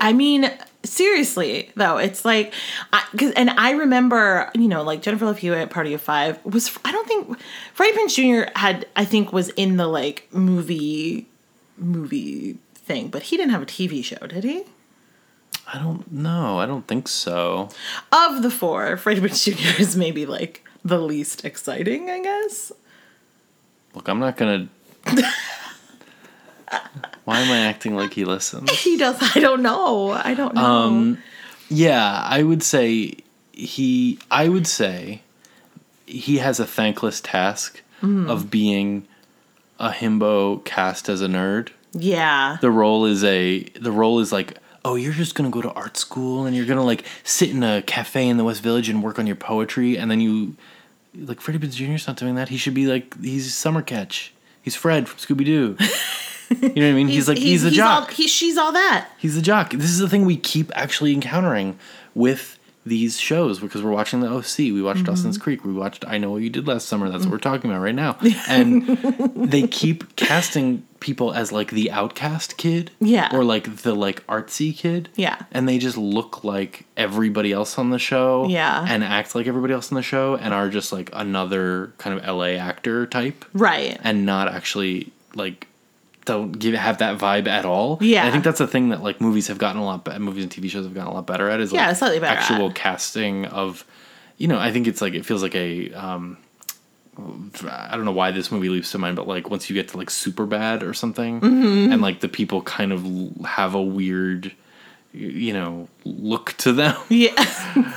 I mean, seriously though, it's like, I, cause, and I remember, you know, like Jennifer Love Hewitt, Party of Five was. I don't think Freddie Prinze Jr. had. I think was in the like movie, movie thing, but he didn't have a TV show, did he? I don't know. I don't think so. Of the four, Freddie Prinze Jr. is maybe like the least exciting, I guess. Look, I'm not gonna. Why am I acting like he listens? He does. I don't know. I don't know. Um, Yeah, I would say he. I would say he has a thankless task Mm-hmm. of being a himbo cast as a nerd. yeah. The role is a. The role is like. Oh, you're just gonna go to art school and you're gonna like sit in a cafe in the West Village and work on your poetry, and then you, like Freddie Prinze Jr.'s not doing that. He should be like he's Summer Catch. He's Fred from Scooby Doo. you know what I mean? He's, like he's, a jock. All, he, she's all that. He's a jock. This is the thing we keep actually encountering with these shows because we're watching the OC. We watched Mm-hmm. Dawson's Creek. We watched I Know What You Did Last Summer. That's what we're talking about right now. And they keep casting people as like the outcast kid. Yeah. Or like the like artsy kid. Yeah. And they just look like everybody else on the show. Yeah. And act like everybody else on the show and are just like another kind of LA actor type Right. and not actually like don't give have that vibe at all. Yeah. And I think that's the thing that like movies have gotten a lot better. Movies and TV shows have gotten a lot better at is like Yeah, slightly better actual at. casting of. You know, I think it's like it feels like a. Um, I don't know why this movie leaps to mind, but like once you get to like super bad or something, Mm-hmm. and like the people kind of have a weird, you know, look to them Yeah.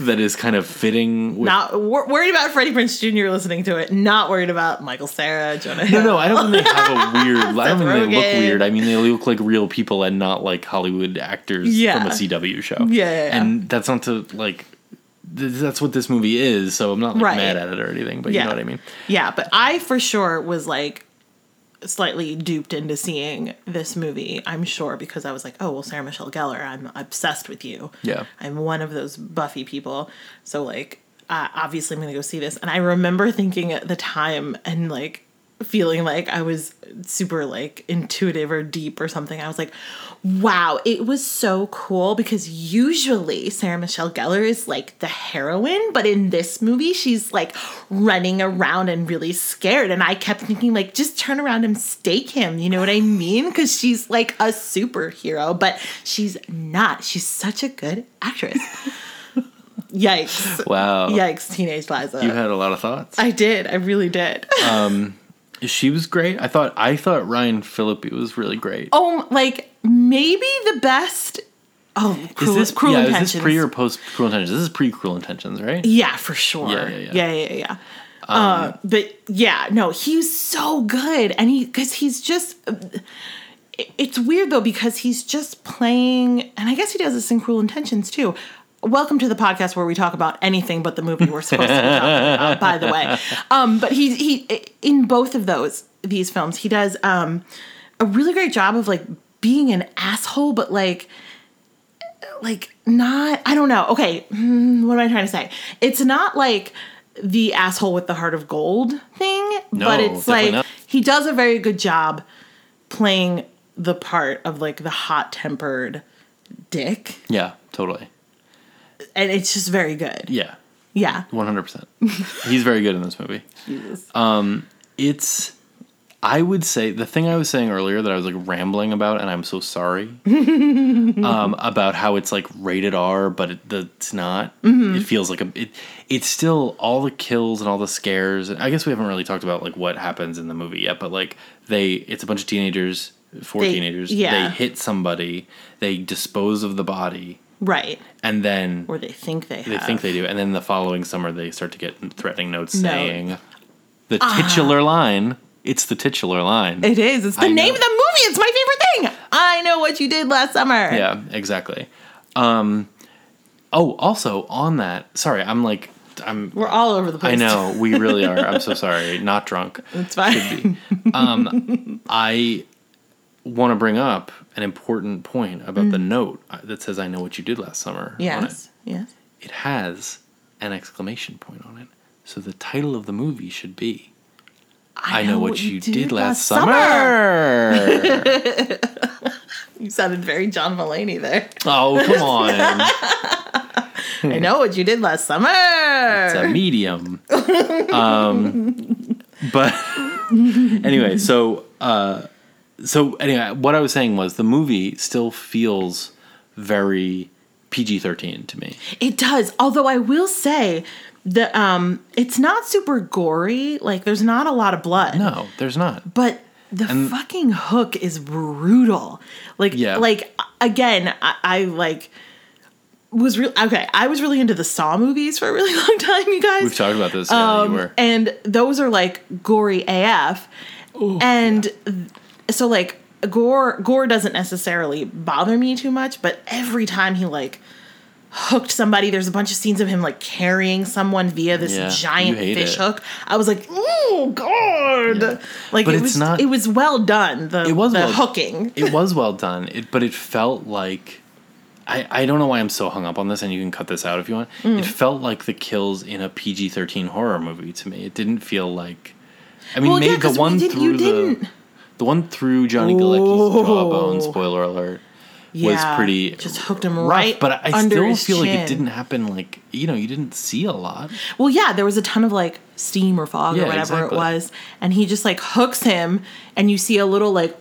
that is kind of fitting. With, Not wor- worried about Freddie Prinze Jr. listening to it. Not worried about Michael Cera, Jonah Hill. No, no, I don't mean they have a weird. I don't mean they look weird. I mean they look like real people and not like Hollywood actors Yeah. from a CW show. Yeah, yeah, yeah. And that's not to like. th- That's what this movie is, so I'm not like Right. mad at it or anything. But Yeah. you know what I mean. Yeah, but I for sure was like slightly duped into seeing this movie. I'm sure because I was like, oh well, Sarah Michelle Gellar, I'm obsessed with you. Yeah. I'm one of those Buffy people. So like, uh, obviously I'm gonna go see this. And I remember thinking at the time and like feeling like I was super like intuitive or deep or something. I was like, wow, it was so cool because usually Sarah Michelle Gellar is like the heroine, but in this movie she's like running around and really scared. And I kept thinking like, just turn around and stake him. You know what I mean? Because she's like a superhero, but she's not. She's such a good actress. Yikes. Wow. Yikes, teenage Liza. You had a lot of thoughts. I did. I really did. Um, she was great. I thought. I thought Ryan Phillippe was really great. oh, like maybe the best. Oh, cruel, is this cruel yeah? intentions. Is this pre or post Cruel Intentions? This is pre Cruel Intentions, right? Yeah, for sure. Yeah, yeah, yeah. yeah, yeah, yeah. uh, but yeah, no, he's so good, and he because he's just. It's weird though because he's just playing, and I guess he does this in Cruel Intentions too. Welcome to the podcast where we talk about anything but the movie we're supposed to be talking about. By the way, um, but he he in both of those these films he does um, a really great job of like being an asshole, but like like not I don't know. Okay, hmm, what am I trying to say? It's not like the asshole with the heart of gold thing, No, but it's like not. he does a very good job playing the part of like the hot-tempered dick Yeah, totally. And it's just very good. Yeah, Yeah. one hundred percent. He's very good in this movie. Jesus. it's I would say the thing I was saying earlier that I was like rambling about, and I'm so sorry um, about how it's like rated R, but it, the, it's not. It feels like a it. It's still all the kills and all the scares. And I guess we haven't really talked about like what happens in the movie yet, but like they, it's a bunch of teenagers, four They- teenagers. yeah. They hit somebody, they dispose of the body, right. and then Or they think they they have. think they do, and then the following summer they start to get threatening notes No. saying the titular line. It's the titular line. It is. It's the I name know. of the movie. It's my favorite thing. I know what you did last summer. yeah, exactly. Um, oh, also on that. Sorry, I'm like I'm We're all over the place. I know we really are. I'm so sorry. Not drunk. It's fine. Should be. Um, I want to bring up an important point about the note uh, that says "I know what you did last summer." on it. Mm. Yes. Yes. it has an exclamation point on it. So the title of the movie should be I, know, what, you did, last summer. You sounded very John Mulaney there. oh, come on. I know what you did last summer. It's a medium. um, but anyway, so uh, so anyway, what I was saying was the movie still feels very PG thirteen to me. It does. Although I will say the um it's not super gory. Like there's not a lot of blood. No, there's not. But the And- fucking hook is brutal. Like Yeah. like again, I, I like was real okay, I was really into the Saw movies for a really long time, you guys. We've talked about this. Yeah, were. and those are like gory AF. and so like gore gore doesn't necessarily bother me too much, but every time he like hooked somebody, there's a bunch of scenes of him like carrying someone via this Yeah, giant fish it. hook. I was like, oh god. Like But it was not- it was well done. The It was the well- hooking. it was well done. It, but it felt like I, I don't know why I'm so hung up on this, and you can cut this out if you want. Mm. It felt like the kills in a PG thirteen horror movie to me. It didn't feel like. I mean, Well, yeah, maybe the one did- through the didn't- the one through Johnny Galecki's jawbone. Spoiler alert. Yeah, was pretty just hooked him rough, right but I still feel like it didn't happen. Like you know, you didn't see a lot. Well, yeah, there was a ton of like steam or fog Yeah, or whatever exactly. it was, and he just like hooks him, and you see a little like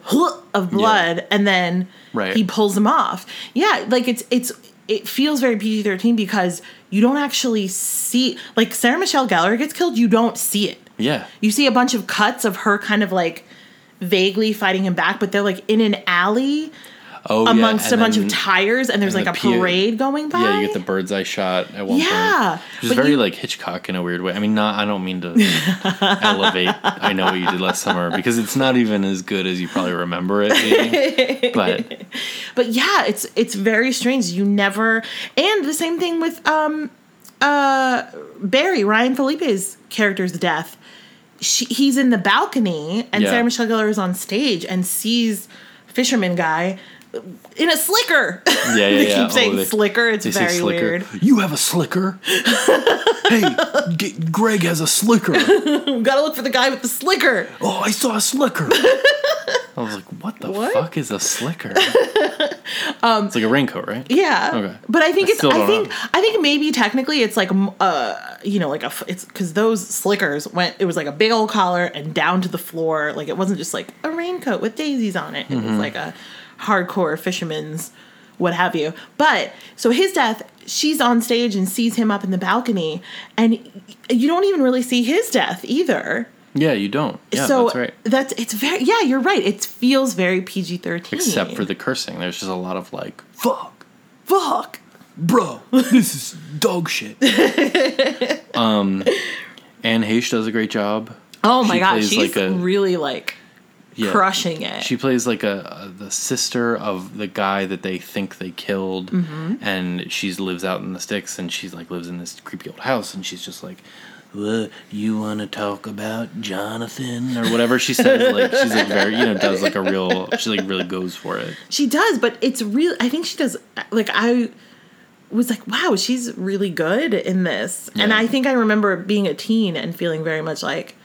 of blood, and then Right. he pulls him off. Yeah, like it's it's it feels very PG thirteen because you don't actually see like Sarah Michelle Gellar gets killed, you don't see it. Yeah, You see a bunch of cuts of her kind of like vaguely fighting him back, but they're like in an alley oh, yeah, amongst a bunch of tires, and there's and like a the P- parade going by. Yeah, you get the bird's eye shot at one Yeah, point. Which is very you- like Hitchcock in a weird way. I mean, not I don't mean to elevate I know what you did last summer because it's not even as good as you probably remember it being. but but yeah it's it's very strange you never and the same thing with um uh barry ryan phillippe's character's death she, he's in the balcony and Yeah. sarah michelle gellar is on stage and sees fisherman guy in a slicker yeah, yeah, they yeah. keep saying Oh, they- slicker it's they say very slicker. weird You have a slicker. hey, G- Greg has a slicker. we gotta look for the guy with the slicker Oh, I saw a slicker. I was like, what the What? fuck is a slicker? um, it's like a raincoat, right? Yeah. Okay. But I think I it's. I think. know. I think maybe technically it's like uh you know like a it's because those slickers went it was like a big old collar and down to the floor like it wasn't just like a raincoat with daisies on it it Mm-hmm. was like a hardcore fisherman's what have you but so his death she's on stage and sees him up in the balcony and you don't even really see his death either Yeah, you don't. Yeah, so that's right. that's it's very yeah you're right it feels very pg-13 Except for the cursing. There's just a lot of like, fuck. fuck bro, this is dog shit. um, Anne Heche does a great job. oh my She god plays she's like a- really like Yeah. crushing it. She plays like a, a the sister of the guy that they think they killed, Mm-hmm. and she lives out in the sticks, and she's like lives in this creepy old house, and she's just like, "What you want to talk about, Jonathan, or whatever she says?" Like she's like very you know does like a real she like really goes for it. she does, but it's real. I think she does. Like I was like, wow, she's really good in this. And I think I remember being a teen and feeling very much like,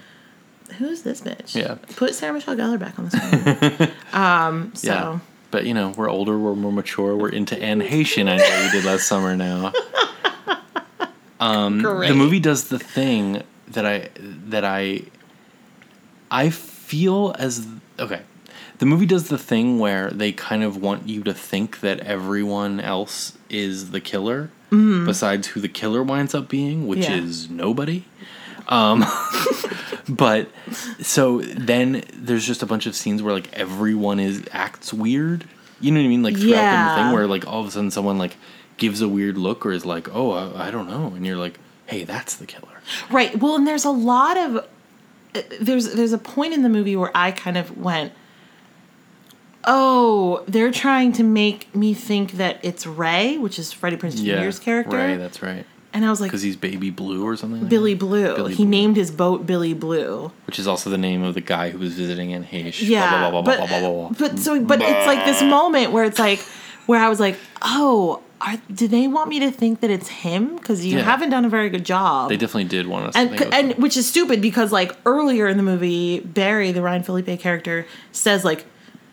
who's this bitch? Yeah. Put Sarah Michelle Gellar back on the screen. um. So. Yeah. But you know, we're older, we're more mature, we're into Anne Heche. I know we did last summer now. Great. the movie does the thing that I that I I feel as okay. The movie does the thing where they kind of want you to think that everyone else is the killer besides who the killer winds up being, which Yeah. is nobody. Um but so then there's just a bunch of scenes where like everyone is acts weird. You know what I mean? Like throughout the Yeah. thing where like all of a sudden someone like gives a weird look or is like, "Oh, I, I don't know," and you're like, "Hey, that's the killer." Right. Well, and there's a lot of uh, there's there's a point in the movie where I kind of went, "Oh, they're trying to make me think that it's Ray, which is Freddie Prinze Jr.'s character." Right, that's right. and I was like, because he's Baby Blue or something. Like Billy? Blue. Billy he Blue. named his boat Billy Blue. which is also the name of the guy who was visiting Anne Heche. Yeah, Blah, blah, blah, but but so but it's like this moment where it's like where I was like, oh, are, do they want me to think that it's him? Because you Yeah. haven't done a very good job. They definitely did want us to and and him. which is stupid because like earlier in the movie, Barry, the Ryan Phillippe character, says like,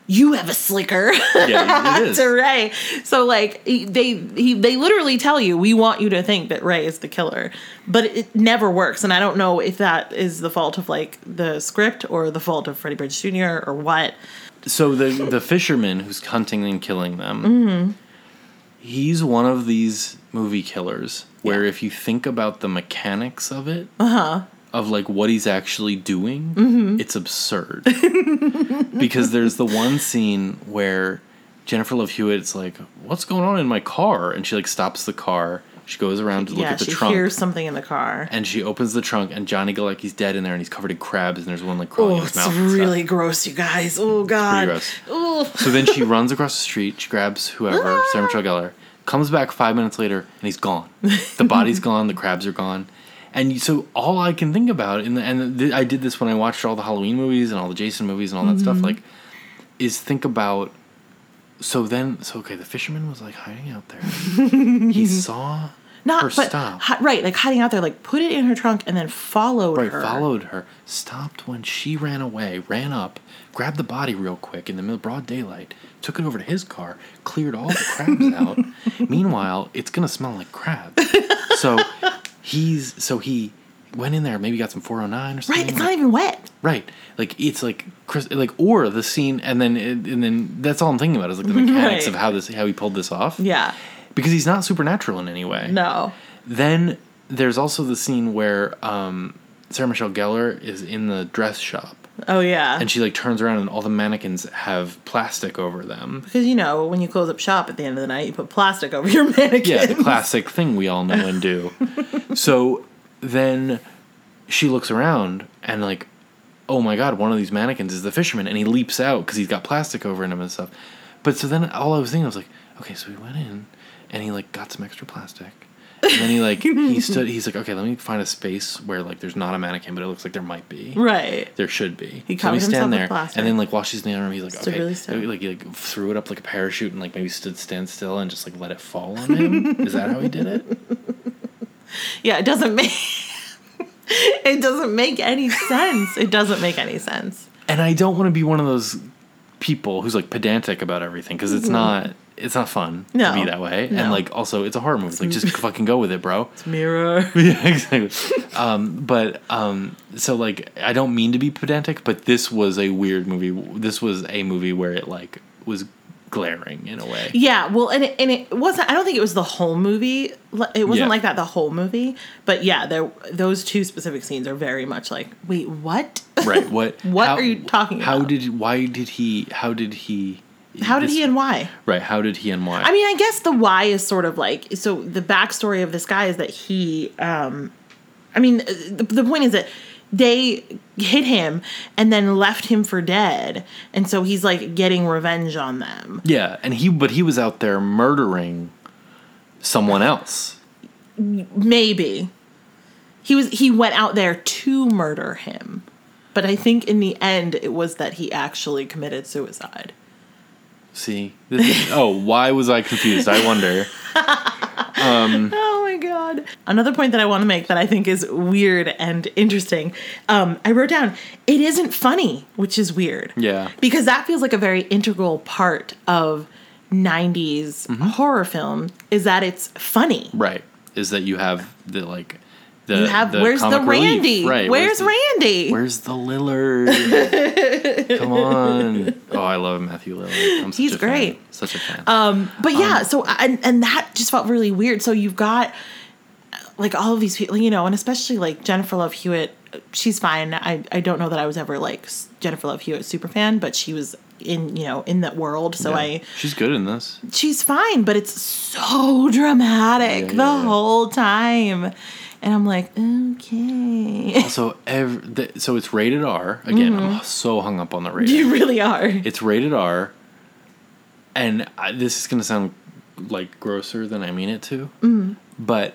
"You have a slicker." yeah, to Ray. So like they he, they literally tell you we want you to think that Ray is the killer, but it never works. And I don't know if that is the fault of like the script or the fault of Freddie Bridge Jr. or what. So the the fisherman who's hunting and killing them, Mm-hmm. He's one of these movie killers where Yeah. if you think about the mechanics of it, Uh-huh. of like what he's actually doing, Mm-hmm. it's absurd. because there's the one scene where Jennifer Love Hewitt's like, "What's going on in my car?" and she like stops the car. She goes around to look yeah, at the she trunk. hears something in the car. and she opens the trunk, and Johnny Galecki's dead in there, and he's covered in crabs, and there's one like crawling Oh, in his mouth. and stuff. really gross, you guys. Oh God. pretty gross. Oh. So then she runs across the street, she grabs whoever, Sarah Michelle Gellar, comes back five minutes later, and he's gone. The body's gone, the crabs are gone. And so all I can think about, in the, and th- I did this when I watched all the Halloween movies and all the Jason movies and all that Mm-hmm. stuff, like, is think about. So then, so okay, the fisherman was like hiding out there. he saw Not her but stop. hi- right, like hiding out there, like put it in her trunk and then followed Right, her. followed her, stopped when she ran away, ran up, grabbed the body real quick in the middle broad daylight, took it over to his car, cleared all the crabs out. Meanwhile, it's gonna smell like crab. So he's so he went in there, maybe got some 409 or something. Right, it's not even wet. Right, like it's like Chris, like or the scene, and then and then that's all I'm thinking about is like the mechanics Right. of how this how he pulled this off. Yeah. because he's not supernatural in any way. No. Then there's also the scene where um, Sarah Michelle Gellar is in the dress shop Oh yeah. and she like turns around and all the mannequins have plastic over them. because you know when you close up shop at the end of the night, you put plastic over your mannequin. Yeah, the classic thing we all know and do. So then she looks around and like, oh my god, one of these mannequins is the fisherman, and he leaps out because he's got plastic over him and stuff. But so then all I was thinking I was like, okay, so he went in and he like got some extra plastic. And then he like he stood he's like, okay, let me find a space where like there's not a mannequin, but it looks like there might be. Right. There should be. He so covered stand there, plastic. and then like while she's standing room he's like, Stood okay, really like he like threw it up like a parachute and like maybe stood stand still and just like let it fall on him. Is that how he did it? Yeah, it doesn't make it doesn't make any sense. It doesn't make any sense. And I don't want to be one of those people who's like pedantic about everything because it's not it's not fun to be that way. No. And like also it's a horror movie. Like just fucking go with it, bro. Mirror. yeah, exactly. Um, but um, so like I don't mean to be pedantic, but this was a weird movie. This was a movie where it like was glaring in a way. Yeah, well, and it, and it wasn't. I don't think it was the whole movie. It wasn't Yeah. like that the whole movie. But yeah, there those two specific scenes are very much like, wait, what? Right. What? What are you talking How about? How did? Why did he? How did he? How did this- he and why? Right. How did he and why? I mean, I guess the why is sort of like so. The backstory of this guy is that he. um I mean, the, the point is that they hit him and then left him for dead, and so he's like getting revenge on them. yeah, and he, but he was out there murdering someone else. Maybe he was. He went out there to murder him, but I think in the end it was that he actually committed suicide. See? Is, oh, why was I confused? I wonder. Oh my god. Another point that I want to make that I think is weird and interesting. Um, I wrote down it isn't funny, which is weird. Yeah. Because that feels like a very integral part of 90s Mm-hmm. horror film is that it's funny. Right. Is that you have the like the You have where's the comic relief. Randy? Right. Where's, the, Randy? Where's the Lillard? Come on. Oh, I love Matthew Lillard. I'm such He's a fan. great. Such a fan. Um, but yeah, so and and that just felt really weird. So you've got like all of these people, you know, and especially like Jennifer Love Hewitt. She's fine. I I don't know that I was ever like Jennifer Love Hewitt super fan, but she was in you know in that world. So Yeah. I She's good in this. she's fine, but it's so dramatic Yeah, the yeah, yeah. whole time, and I'm like, okay, Also, every, the, so it's rated R. Again, I'm so hung up on the rating. Mm-hmm. you really are. It's rated R, and I, this is gonna sound like grosser than I mean it to, Mm-hmm. but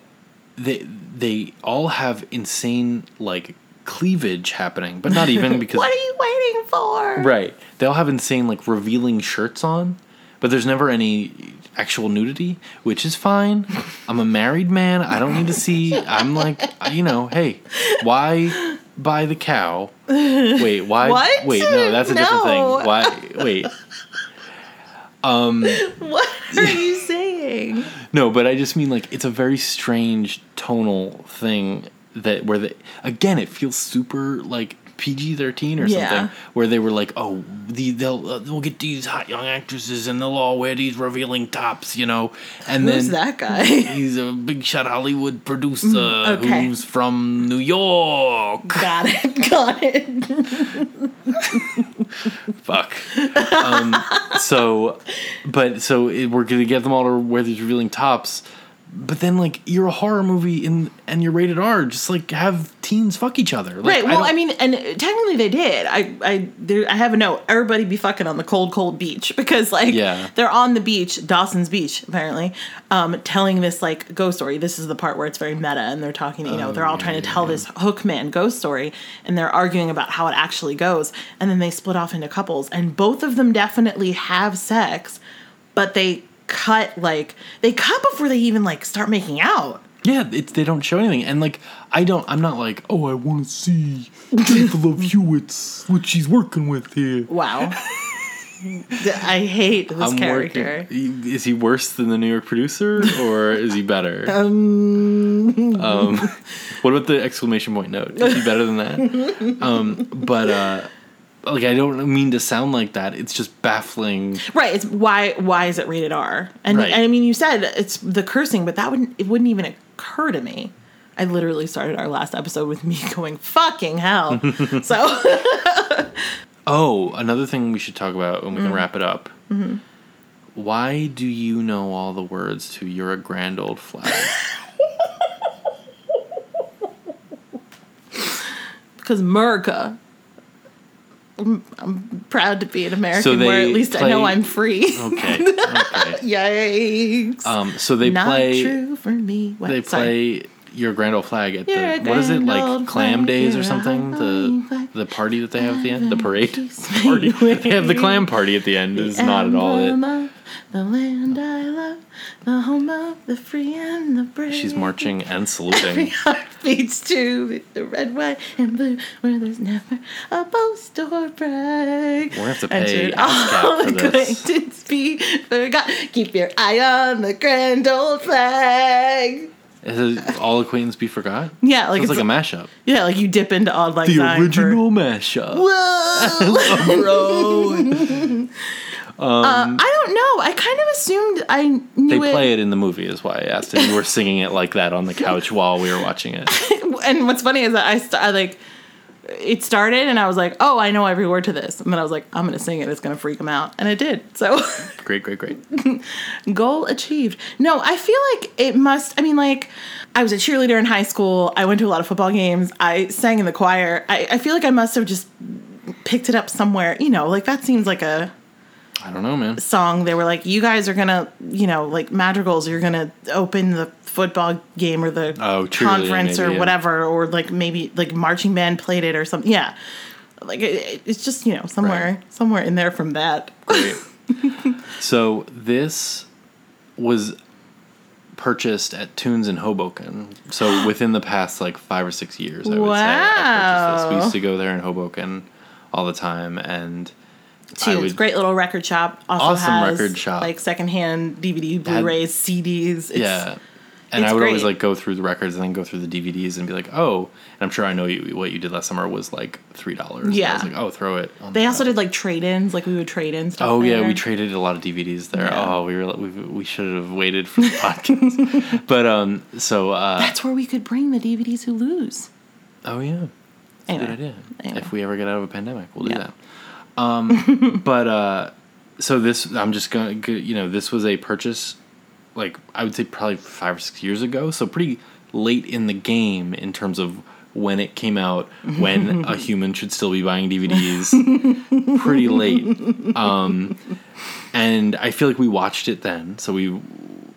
they they all have insane like cleavage happening, but not even because what are you waiting for? right. They all have insane like revealing shirts on, but there's never any actual nudity, which is fine. I'm a married man. I don't need to see. I'm like, you know, hey, why buy the cow? Wait, why? What? Wait, no, that's a different thing. Why? Wait, Um, What are you saying? no, but I just mean like it's a very strange tonal thing that where the again it feels super like PG thirteen or Yeah. something where they were like, oh, the, they'll uh, we'll get these hot young actresses and they'll all wear these revealing tops, you know, and Who's then that guy? He's a big shot Hollywood producer Mm, okay. who's from New York. Got it. Got it. Fuck. Um, so, but so it, we're gonna get them all to wear these revealing tops, but then like you're a horror movie and and you're rated R. Just like have teens fuck each other. Like, Right. Well, don't- I, mean, and technically they did. I, I, there, I have a note. Everybody be fucking on the cold, cold beach because, like, Yeah. they're on the beach, Dawson's Beach, apparently, um, telling this like ghost story. This is the part where it's very meta, and they're talking. You know, they're all trying to tell this Hookman ghost story, and they're arguing about how it actually goes. And then they split off into couples, and both of them definitely have sex, but they cut like they cut before they even like start making out. yeah, it's they don't show anything, and like I don't. I'm not like, oh, I want to see Jennifer Love Hewitt's what she's working with here. Wow. I hate this I'm character. working. Is he worse than the New York producer, or is he better? Um, what about the exclamation point note? Is he better than that? Um, but uh, like, I don't mean to sound like that. It's just baffling. Right. It's why why is it rated R? And, Right. and I mean you said it's the cursing, but that wouldn't it wouldn't even occur to me. I literally started our last episode with me going fucking hell. so Oh, another thing we should talk about when we Mm. can wrap it up. Mm-hmm. Why do you know all the words to "You're a Grand Old Flag"? because America. I'm, I'm proud to be an American So where at least I know I'm free. Okay, okay. Yikes. Um, so they Not play. Not true for me. What? They Sorry. Your Grand Old Flag at You're the what is it like clam days or something? the the party that they have at the end? The parade? party. they have the clam party at the end. Is not at all it. The land I love, the home of the free and the brave. she's marching and Every saluting. Heart beats to with the red, white, and blue, where there's never a boast or brag. We're gonna have to pay all for acquaintance be forgot. Keep your eye on the grand old flag. Is it all acquaintance be forgot Yeah, like it's it's like a mashup yeah, like you dip into odd like the original mashup For, Whoa. Bro. Uh, I don't know. I kind of assumed I knew they it. play it in the movie is why I asked and you were singing it like that on the couch while we were watching it and what's funny is that I, st- I like it started and I was like, oh, I know every word to this, and then I was like, I'm gonna sing it. It's gonna freak him out, and it did. So great great great goal achieved. No, I feel like it must. I mean, like I was a cheerleader in high school. I went to a lot of football games. I sang in the choir. I, I feel like I must have just picked it up somewhere. You know, like that seems like a I don't know man song. They were like, you guys are gonna, you know, like madrigals. You're gonna open the football game or the Oh, conference or maybe, yeah. whatever, or like maybe like marching band played it or something. Yeah, like it, it's just you know somewhere Right. somewhere in there from that. Great. so this was purchased at Tunes in Hoboken. So within the past like five or six years, I would say I purchased this. We used to go there in Hoboken all the time, and Tunes, would- great little record shop. Also Awesome has record shop. like secondhand DVD, Blu-rays, CDs. It's, yeah. And I would always like go through the records and then go through the DVDs and be like, oh, and I'm sure I know you, what you did last summer was like three dollars. Yeah. I was like, oh, throw it. On They the- also did like trade-ins. Like we would trade in stuff. Oh yeah, we traded a lot of DVDs there. Yeah. Oh, we were we, we should have waited for the podcast. but um, so uh, That's where we could bring the DVDs who lose. oh yeah, that's a good idea. Anyway. If we ever get out of a pandemic, we'll do Yeah. that. Um, but uh, so this I'm just gonna go- you know this was a purchase, like I would say probably five or six years ago. So pretty late in the game in terms of when it came out, when a human should still be buying DVDs. pretty late. Um, and I feel like we watched it then. So we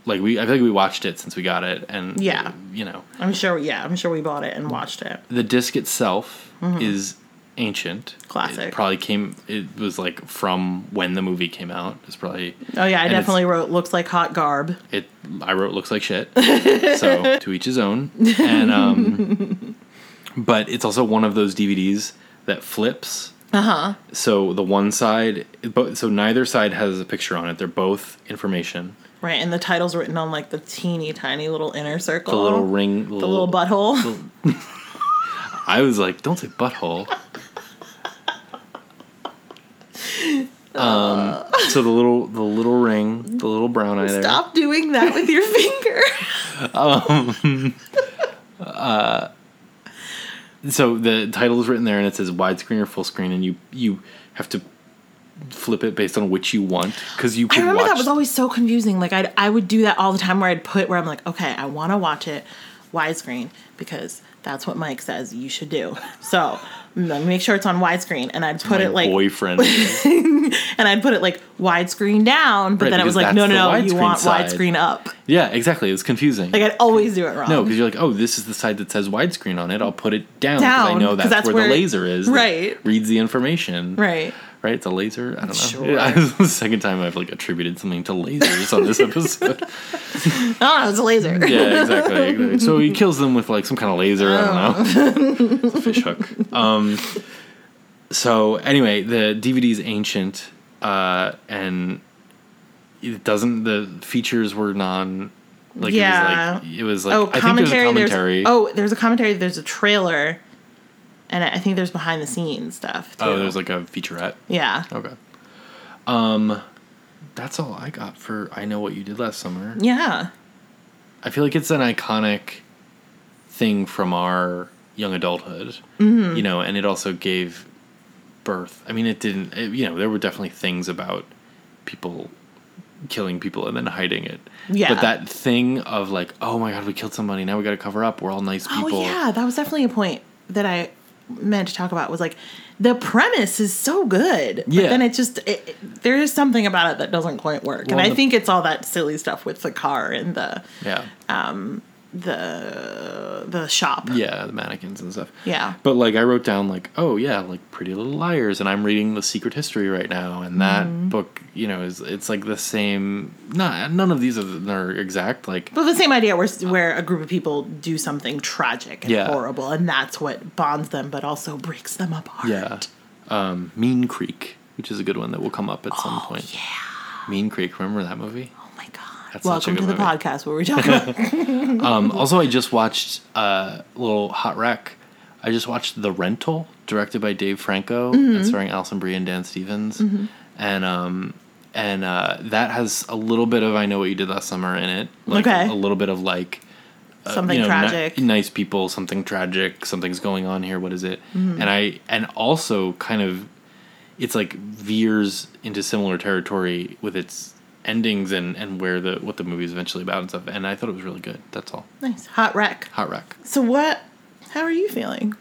like we I feel like we watched it since we got it, and Yeah. you know I'm sure. Yeah, I'm sure we bought it and watched it. the disc itself is ancient. Classic. It probably came. It was like from when the movie came out. It's probably Oh yeah, I definitely wrote looks like hot garb. it. I wrote looks like shit. so to each his own. And um, but it's also one of those DVDs that flips. Uh huh. So the one side, but so neither side has a picture on it. They're both information. Right, and the title's written on like the teeny tiny little inner circle. The little ring, The little butthole. I was like, don't say butthole. Um, um, so the little, the little ring, the little brown eye there. Stop doing that with your finger. Um, uh, so the title is written there, and it says widescreen or full screen, and you you have to flip it based on which you want because you I can remember watch. that was always so confusing. Like I I would do that all the time where I'd put where I'm like, okay, I want to watch it widescreen because that's what Mike says you should do. So let me make sure it's on widescreen, and I'd put my it like boyfriend. and I'd put it like widescreen down, but Right, then it was like, no, no, no, you want side. widescreen up. yeah, exactly. It was confusing. Like I'd always do it wrong. no, because you're like, oh, this is the side that says widescreen on it. I'll put it down because I know that's, that's where, where- the laser is. right. Reads the information. right. Right. It's a laser. I don't know. Sure. Yeah, this the second time I've like attributed something to lasers on this episode. Oh, it's a laser. yeah, exactly, exactly. So he kills them with like some kind of laser. I don't know. It's a fish hook. Um. So anyway, the DVD is ancient, uh, and it doesn't. The features were non. Like Yeah. it was like it was like Oh, I think there's a commentary. commentary. There's, oh, there's a commentary. There's a trailer, and I think there's behind the scenes stuff too. oh, there's like a featurette. yeah, Okay. Um, that's all I got for I know what you did last summer. yeah, I feel like it's an iconic thing from our young adulthood, Mm-hmm. you know, and it also gave birth. I mean, it didn't, it, you know, there were definitely things about people killing people and then hiding it. Yeah. But that thing of like, oh my god, we killed somebody, now we got to cover up. We're all nice people. Oh yeah, that was definitely a point that I meant to talk about. Was like the premise is so good, Yeah. but then it just it, it- there is something about it that doesn't quite work, Well, and I the- think it's all that silly stuff with the car and the Yeah. Um, the the shop. Yeah, the mannequins and stuff. Yeah. But like I wrote down like, oh yeah, like Pretty Little Liars, and I'm reading The Secret History right now, and that Mm-hmm. book, you know, is it's like the same. Not none of these are, exact. Like But the same idea where where a group of people do something tragic and Yeah. horrible, and that's what bonds them, but also breaks them apart. yeah, um, Mean Creek, which is a good one that will come up at some point. Oh, Yeah. Mean Creek, remember that movie? That's Welcome to the movie. podcast where we talk about Um, also, I just watched uh, a little hot wreck. I just watched The Rental, directed by Dave Franco Mm-hmm. and starring Alison Brie and Dan Stevens, and um, and uh, that has a little bit of I Know What You Did Last Summer in it. Like Okay. a little bit of like uh, something you know, tragic. nice people, something tragic, something's going on here. What is it? Mm-hmm. And I and also kind of, it's like veers into similar territory with its endings and and where the what the movie is eventually about and stuff. And I thought it was really good. That's all. nice hot wreck. Hot wreck. So what? How are you feeling?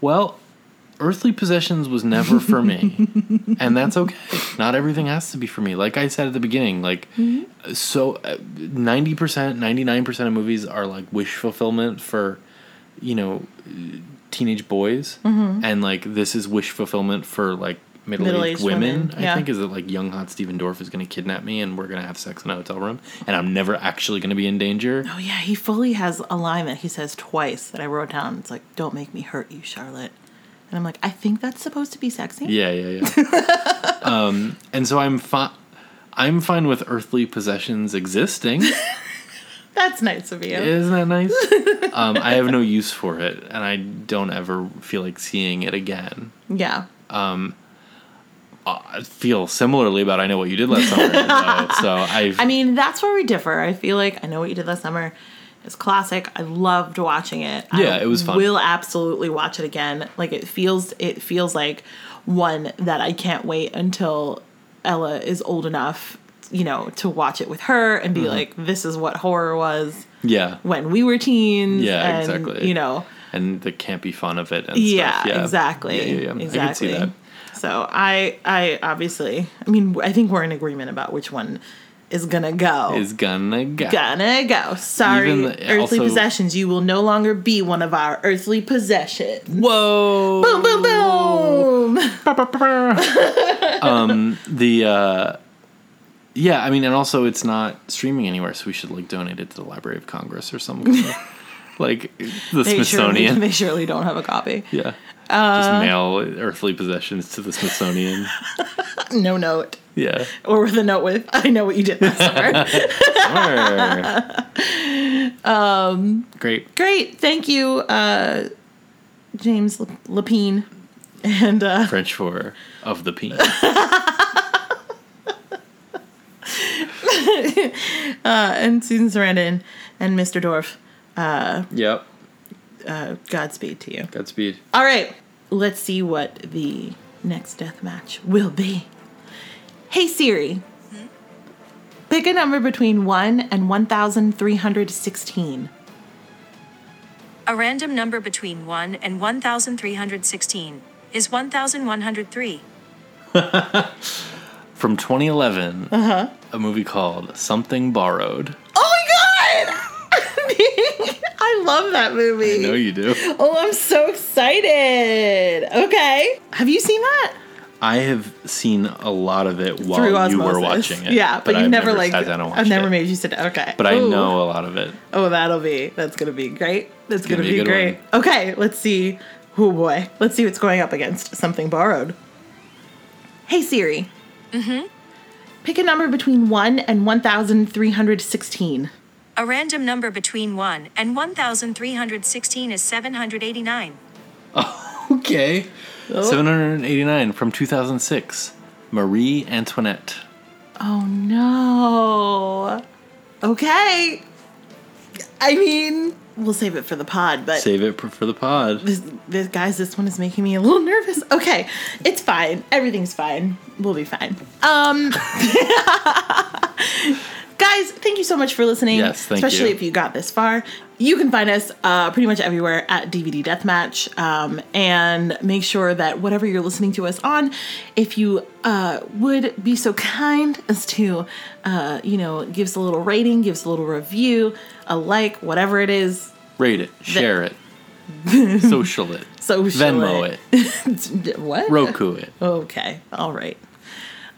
Well, earthly possessions was never for me, and that's okay. Not everything has to be for me. Like I said at the beginning, like mm-hmm. so, uh, ninety percent, ninety nine percent of movies are like wish fulfillment for, you know, teenage boys, mm-hmm. and like this is wish fulfillment for like middle aged Middle-aged women. women, I yeah. think is that like young hot Stephen Dorff is going to kidnap me and we're going to have sex in a hotel room, and I'm never actually going to be in danger. Oh yeah, he fully has a line that he says twice that I wrote down. It's like, "Don't make me hurt you, Charlotte," and I'm like, I think that's supposed to be sexy. Yeah, yeah, yeah. um, and so I'm fine. I'm fine with earthly possessions existing. That's nice of you. Isn't that nice? um, I have no use for it, and I don't ever feel like seeing it again. yeah. I feel similarly about I know what you did last summer. though, so I've I mean, that's where we differ. I feel like I know what you did last summer. It's classic. I loved watching it. Yeah, I it was fun. Will absolutely watch it again. Like it feels, it feels like one that I can't wait until Ella is old enough, you know, to watch it with her and Mm-hmm. be like, "This is what horror was yeah, when we were teens." Yeah, and, exactly. You know, and the campy fun of it. And yeah, stuff. yeah, exactly, Yeah, yeah, yeah. exactly. I can see that. So I, I obviously, I mean, I think we're in agreement about which one is gonna go. Is gonna go. gonna go. Sorry, the- earthly also- possessions. You will no longer be one of our earthly possessions. Whoa. Boom, boom, boom. um the uh yeah i mean and also it's not streaming anywhere so we should like donate it to the library of congress or something like the They surely, smithsonian they surely don't have a copy. yeah Uh, just mail earthly possessions to the smithsonian No note. yeah Or with a note with, I know what you did last summer. um great Great. Thank you, uh, James Lapine. And uh, french for of the peen uh, and Susan Sarandon and Mr. Dorff. Yep Uh, Godspeed to you. godspeed All right, let's see what the next death match will be. Hey Siri, pick a number between 1 and 1,316. A random number between 1 and 1316 is 1103. from 2011 uh-huh. a movie called something borrowed Oh my god! I love that movie. i know you do Oh, I'm so excited. Okay. Have you seen that? I have seen a lot of it while Through you osmosis. were watching it. Yeah, but, you've I've never, like sat down and watched I've never it. made you sit down. Okay. But I know a lot of it. Oh, that'll be that's gonna be great. That's gonna, gonna be be, a good great. Okay, let's see. Oh boy, let's see what's going up against something borrowed. Hey Siri. Mm-hmm. Pick a number between one and one thousand three hundred sixteen. A random number between 1 and 1316 is 789. Okay. Oh. 789 from 2006. Marie Antoinette. Oh no. Okay. I mean, we'll save it for the pod, but Save it for- for the pod. this, this guys, this one is making me a little nervous. Okay, it's fine. Everything's fine. We'll be fine. Um, guys, thank you so much for listening. Yes, thank especially you. if you got this far. You can find us uh, pretty much everywhere at DVD Deathmatch, um, and make sure that whatever you're listening to us on, if you uh, would be so kind as to, uh, you know, give us a little rating, give us a little review, a like, whatever it is. Rate it. Share it. Social it. So Venmo it. what? Roku it. Okay. All right.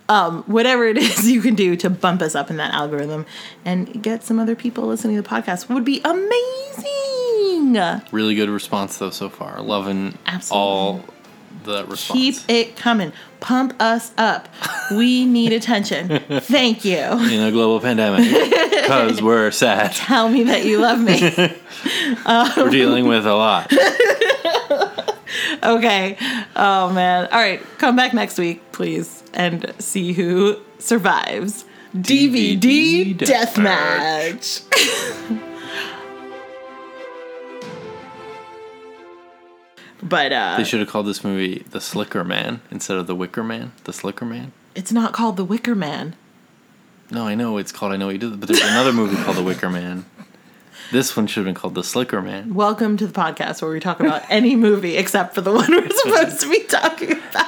Um, whatever it is you can do to bump us up in that algorithm and get some other people listening to the podcast would be amazing. Really good response though so far. Loving Absolutely. all the response. Keep it coming. Pump us up. We need attention. Thank you. in a global pandemic because we're sad. Tell me that you love me. We're dealing with a lot. Okay. Oh man. All right. Come back next week, please, and see who survives. DVD, DVD deathmatch. but uh They should have called this movie The Slicker Man instead of The Wicker Man. The Slicker Man. it's not called The Wicker Man. No, I know it's called I Know What You Did, but there's another movie called The Wicker Man. This one should have been called The Slicker Man. Welcome to the podcast where we talk about any movie except for the one we're supposed to be talking about.